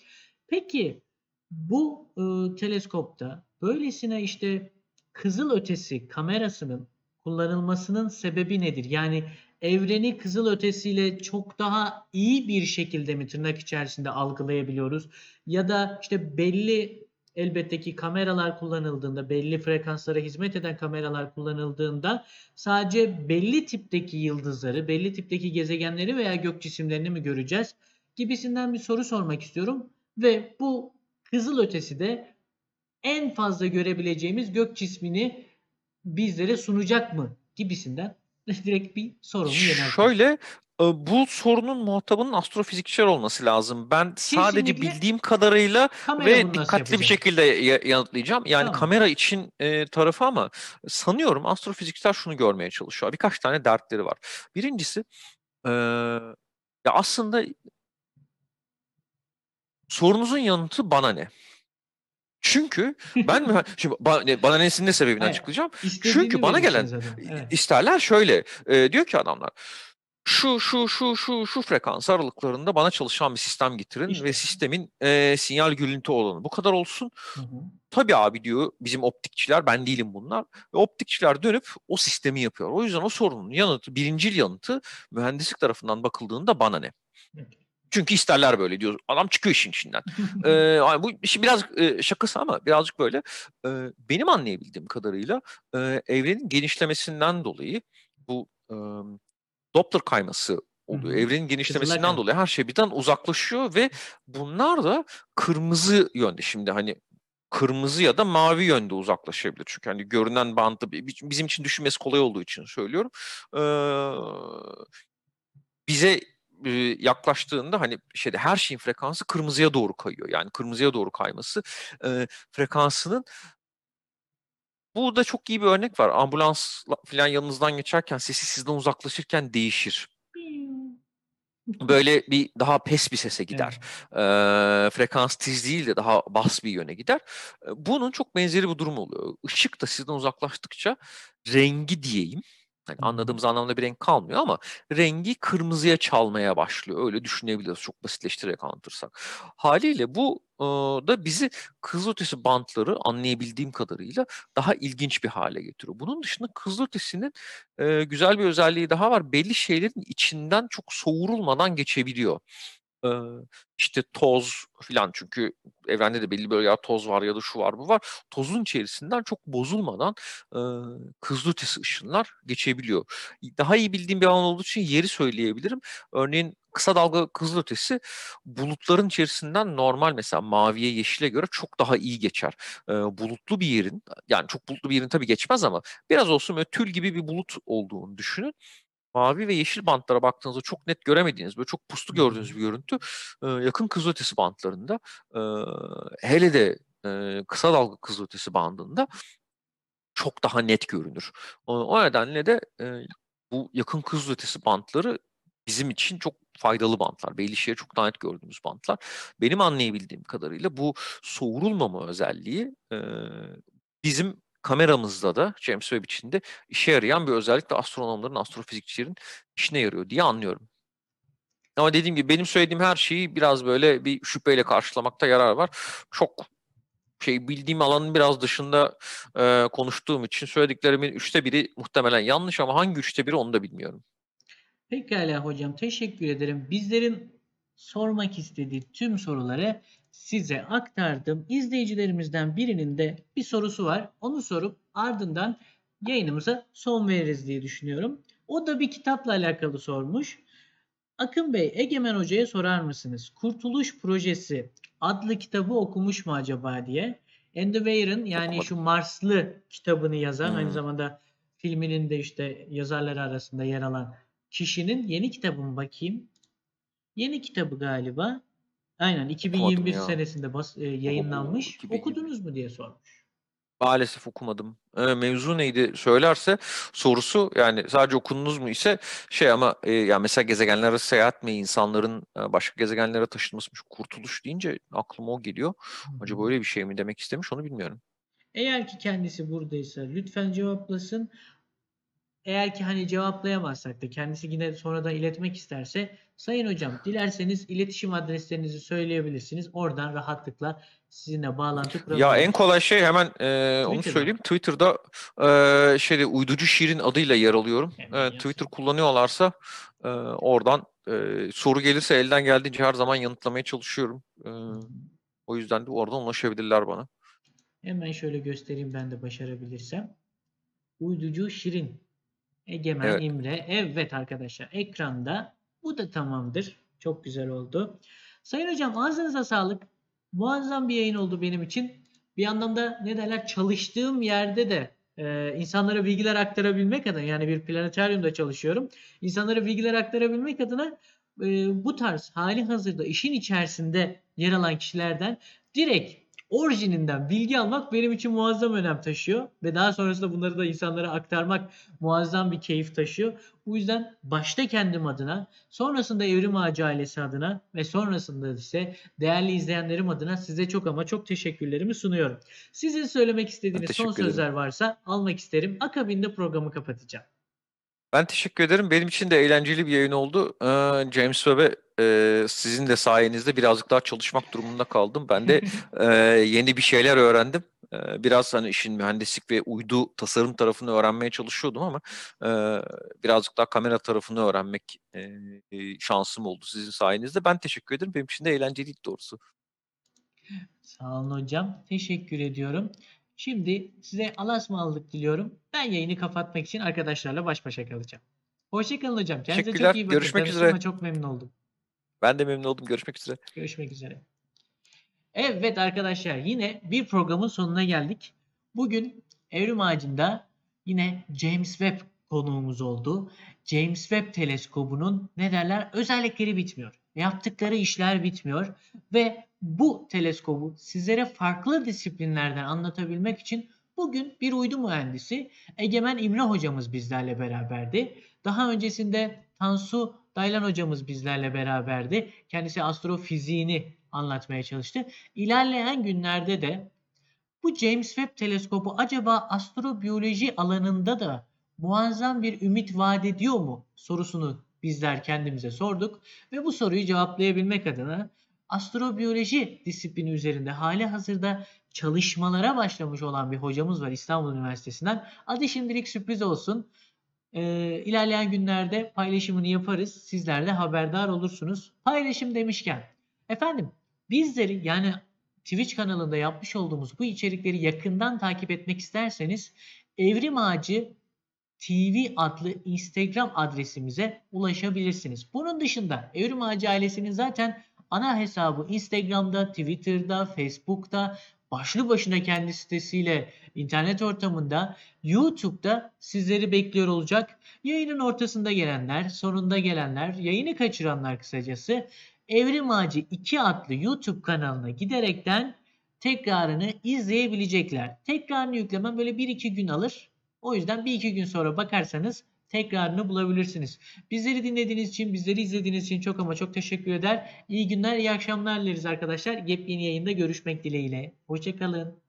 Peki bu ıı, teleskopta böylesine işte kızıl ötesi kamerasının kullanılmasının sebebi nedir? Yani evreni kızıl ötesiyle çok daha iyi bir şekilde mi tırnak içerisinde algılayabiliyoruz? Ya da işte belli elbette ki kameralar kullanıldığında, belli frekanslara hizmet eden kameralar kullanıldığında sadece belli tipteki yıldızları, belli tipteki gezegenleri veya gök cisimlerini mi göreceğiz? Gibisinden bir soru sormak istiyorum. Ve bu kızıl ötesi de en fazla görebileceğimiz gök cismini bizlere sunacak mı? Gibisinden direkt bir sorumu yöneltiyorum. Şöyle e, bu sorunun muhatabının astrofizikçiler olması lazım. Ben sadece Kesinlikle. bildiğim kadarıyla ve nasıl dikkatli bir şekilde ya- yanıtlayacağım. Yani Tamam. kamera için e, tarafı ama sanıyorum astrofizikçiler şunu görmeye çalışıyor. Birkaç tane dertleri var. Birincisi e, ya aslında sorunuzun yanıtı bana ne? Çünkü ben mi şimdi ba- ne- bana nesinin ne sebebini Hayır, açıklayacağım. Çünkü bana gelen. Evet. isterler şöyle e, diyor ki adamlar şu şu şu şu şu frekans aralıklarında bana çalışan bir sistem getirin İşte. ve sistemin e, sinyal gürültü olanı bu kadar olsun. Hı hı. Tabii abi diyor bizim optikçiler ben değilim bunlar. Ve optikçiler dönüp o sistemi yapıyor. O yüzden o sorunun yanıtı birincil yanıtı mühendislik tarafından bakıldığında bana ne? Evet. Çünkü isterler böyle diyor. Adam çıkıyor işin içinden. Ee, yani bu işi biraz e, şakası ama birazcık böyle. e, benim anlayabildiğim kadarıyla e, evrenin genişlemesinden dolayı bu e, Doppler kayması oluyor. Evrenin genişlemesinden dolayı her şey birden uzaklaşıyor ve bunlar da kırmızı yönde. Şimdi hani kırmızı ya da mavi yönde uzaklaşabilir. Çünkü hani görünen bandı bi- bizim için düşünmesi kolay olduğu için söylüyorum. Ee, bize e, yaklaştığında hani şeyde her şeyin frekansı kırmızıya doğru kayıyor. Yani kırmızıya doğru kayması e, frekansının bu da çok iyi bir örnek var. Ambulans falan yanınızdan geçerken sesi sizden uzaklaşırken değişir. böyle bir daha pes bir sese gider. Evet. Eee, frekans tiz değil de daha bas bir yöne gider. Eee, bunun çok benzeri bir durum oluyor. Işık da sizden uzaklaştıkça rengi diyeyim, hani, anladığımız anlamda bir renk kalmıyor ama rengi kırmızıya çalmaya başlıyor. Öyle düşünebiliriz çok basitleştirerek anlatırsak. Hâliyle bu, ııı, da bizi kızılötesi bantları anlayabildiğim kadarıyla daha ilginç bir hâle getiriyor. Bunun dışında kızılötesinin, eee, güzel bir özelliği daha var. Belli şeylerin içinden çok soğurulmadan geçebiliyor. Eee, işte toz filan çünkü evrende de belli böyle ya toz var ya da şu var bu var. Tozun içerisinden çok bozulmadan, ııı, kızılötesi ışınlar geçebiliyor. Daha iyi bildiğim bir alan olduğu için yeri söyleyebilirim. Örneğin kısa dalga kızılötesi bulutların içerisinden normal mesela maviye, yeşile göre çok daha iyi geçer. Eee, bulutlu bir yerin, yani çok bulutlu bir yerin tabii geçmez ama biraz olsun böyle tül gibi bir bulut olduğunu düşünün. Mavi ve yeşil bantlara baktığınızda çok net göremediğiniz, böyle çok puslu gördüğünüz bir görüntü, ııı, yakın kızılötesi bantlarında, hele de, kısa dalga kızılötesi bandında çok daha net görünür. O o nedenle de, bu yakın kızılötesi bantları bizim için çok faydalı bantlar. Belli şeyleri çok daha net gördüğümüz bantlar. Benim anlayabildiğim kadarıyla bu soğurulmama özelliği, bizim kameramızda da James Webb için de işe yarayan bir özellik ve astronomların, astrofizikçilerin işine yarıyor diye anlıyorum. Ama dediğim gibi benim söylediğim her şeyi biraz böyle bir şüpheyle karşılamakta yarar var. Çok şey bildiğim alanın biraz dışında, eee, konuştuğum için söylediklerimin 3'te 1'i muhtemelen yanlış ama hangi 3'te 1'i onu da bilmiyorum. Pekâlâ hocam, teşekkür ederim. Bizlerin sormak istediği tüm soruları size aktardım. İzleyicilerimizden birinin de bir sorusu var. Onu sorup ardından yayınımıza son veririz diye düşünüyorum. O da bir kitapla alakalı sormuş. Akın Bey, Egemen Hoca'ya sorar mısınız? Kurtuluş Projesi adlı kitabı okumuş mu acaba diye. Andy Weir'ın yani şu Marslı kitabını yazan, aynı Hımm. zamanda filminin de işte yazarları arasında yer alan kişinin yeni kitabı mı bakayım? Yeni kitabı galiba. Aynen Okumadım 2021 ya. senesinde bas O yayınlanmış. 2021. Okudunuz mu diye sormuş. Maalesef okumadım. Eee, mevzu neydi söylerse sorusu yani sadece okudunuz mu ise şey ama, eee, ya mesela gezegenler arası seyahat mi, insanların, eee, başka gezegenlere taşınmasıymış, kurtuluş deyince aklıma o geliyor. Acaba öyle bir şey mi demek istemiş onu bilmiyorum. Eğer ki kendisi buradaysa lütfen cevaplasın. Eğer ki hani cevaplayamazsak da kendisi yine sonradan iletmek isterse sayın hocam dilerseniz iletişim adreslerinizi söyleyebilirsiniz. Oradan rahatlıkla sizinle bağlantı Ya kurabiliriz. en kolay şey hemen, eee, onu söyleyeyim. Twitter'da, eee, şeyde Uyducu Şirin adıyla yer alıyorum. Yazın. Twitter kullanıyorlarsa, eee, oradan, eee, soru gelirse elden geldiğince her zaman yanıtlamaya çalışıyorum. Hı. o yüzden de oradan ulaşabilirler bana. Hemen şöyle göstereyim ben de başarabilirsem. Uyducu Şirin. Egemen Evet. İmre. Evet arkadaşlar ekranda. Bu da tamamdır. Çok güzel oldu. Sayın hocam ağzınıza sağlık. Muazzam bir yayın oldu benim için. Bir anlamda ne derler çalıştığım yerde de e, insanlara bilgiler aktarabilmek adına yani bir planetaryumda çalışıyorum. İnsanlara bilgiler aktarabilmek adına e, bu tarz hali hazırda işin içerisinde yer alan kişilerden direkt orijininden bilgi almak benim için muazzam önem taşıyor ve daha sonrasında bunları da insanlara aktarmak muazzam bir keyif taşıyor. Bu yüzden başta kendim adına, sonrasında Evrim Ağacı ailesi adına ve sonrasında ise değerli izleyenlerim adına size çok ama çok teşekkürlerimi sunuyorum. Sizin söylemek istediğiniz son sözler varsa almak isterim. Akabinde programı kapatacağım. Ben teşekkür ederim. Benim için de eğlenceli bir yayın oldu. Eee, James Webb'e, eee, sizin de sayenizde birazcık daha çalışmak durumunda kaldım. Ben de, eee, yeni bir şeyler öğrendim. Eee, biraz hani işin mühendislik ve uydu tasarım tarafını öğrenmeye çalışıyordum ama, eee, birazcık daha kamera tarafını öğrenmek, eee, şansım oldu sizin sayenizde. Ben teşekkür ederim. Benim için de eğlenceliydi doğrusu. Sağ olun hocam. Teşekkür ediyorum. Şimdi size Allah'a ısmarladık diliyorum. Ben yayını kapatmak için arkadaşlarla baş başa kalacağım. Hoşça kalın hocam. Kendinize çok iyi bakın. Görüşmek Tanıştığıma üzere. çok memnun oldum. Ben de memnun oldum. Görüşmek üzere. Görüşmek üzere. Evet arkadaşlar yine bir programın sonuna geldik. Bugün Evrim Ağacı'nda yine James Webb konuğumuz oldu. James Webb teleskobunun ne derler özellikleri bitmiyor. Yaptıkları işler bitmiyor ve bu teleskobu sizlere farklı disiplinlerden anlatabilmek için bugün bir uydu mühendisi Egemen İmre hocamız bizlerle beraberdi. Daha öncesinde Tansu Daylan hocamız bizlerle beraberdi. Kendisi astrofiziğini anlatmaya çalıştı. İlerleyen günlerde de bu James Webb teleskobu acaba astrobiyoloji alanında da muazzam bir ümit vaat ediyor mu sorusunu bizler kendimize sorduk ve bu soruyu cevaplayabilmek adına astrobiyoloji disiplini üzerinde hali hazırda çalışmalara başlamış olan bir hocamız var İstanbul Üniversitesi'nden. Adı şimdilik sürpriz olsun. Ee, ilerleyen günlerde paylaşımını yaparız. Sizler de haberdar olursunuz. Paylaşım demişken efendim bizleri yani Twitch kanalında yapmış olduğumuz bu içerikleri yakından takip etmek isterseniz Evrim Ağacı TV adlı Instagram adresimize ulaşabilirsiniz. Bunun dışında Evrim Ağacı ailesinin zaten ana hesabı Instagram'da, Twitter'da, Facebook'ta, başlı başına kendi sitesiyle internet ortamında, YouTube'da sizleri bekliyor olacak. Yayının ortasında gelenler, sonunda gelenler, yayını kaçıranlar kısacası Evrim Ağacı 2 adlı YouTube kanalına giderekten tekrarını izleyebilecekler. Tekrarını yüklemem böyle 1-2 gün alır. O yüzden 1-2 gün sonra bakarsanız tekrarını bulabilirsiniz. Bizleri dinlediğiniz için, bizleri izlediğiniz için çok ama çok teşekkür eder. İyi günler, iyi akşamlar dileriz arkadaşlar. Yepyeni yayında görüşmek dileğiyle. Hoşçakalın.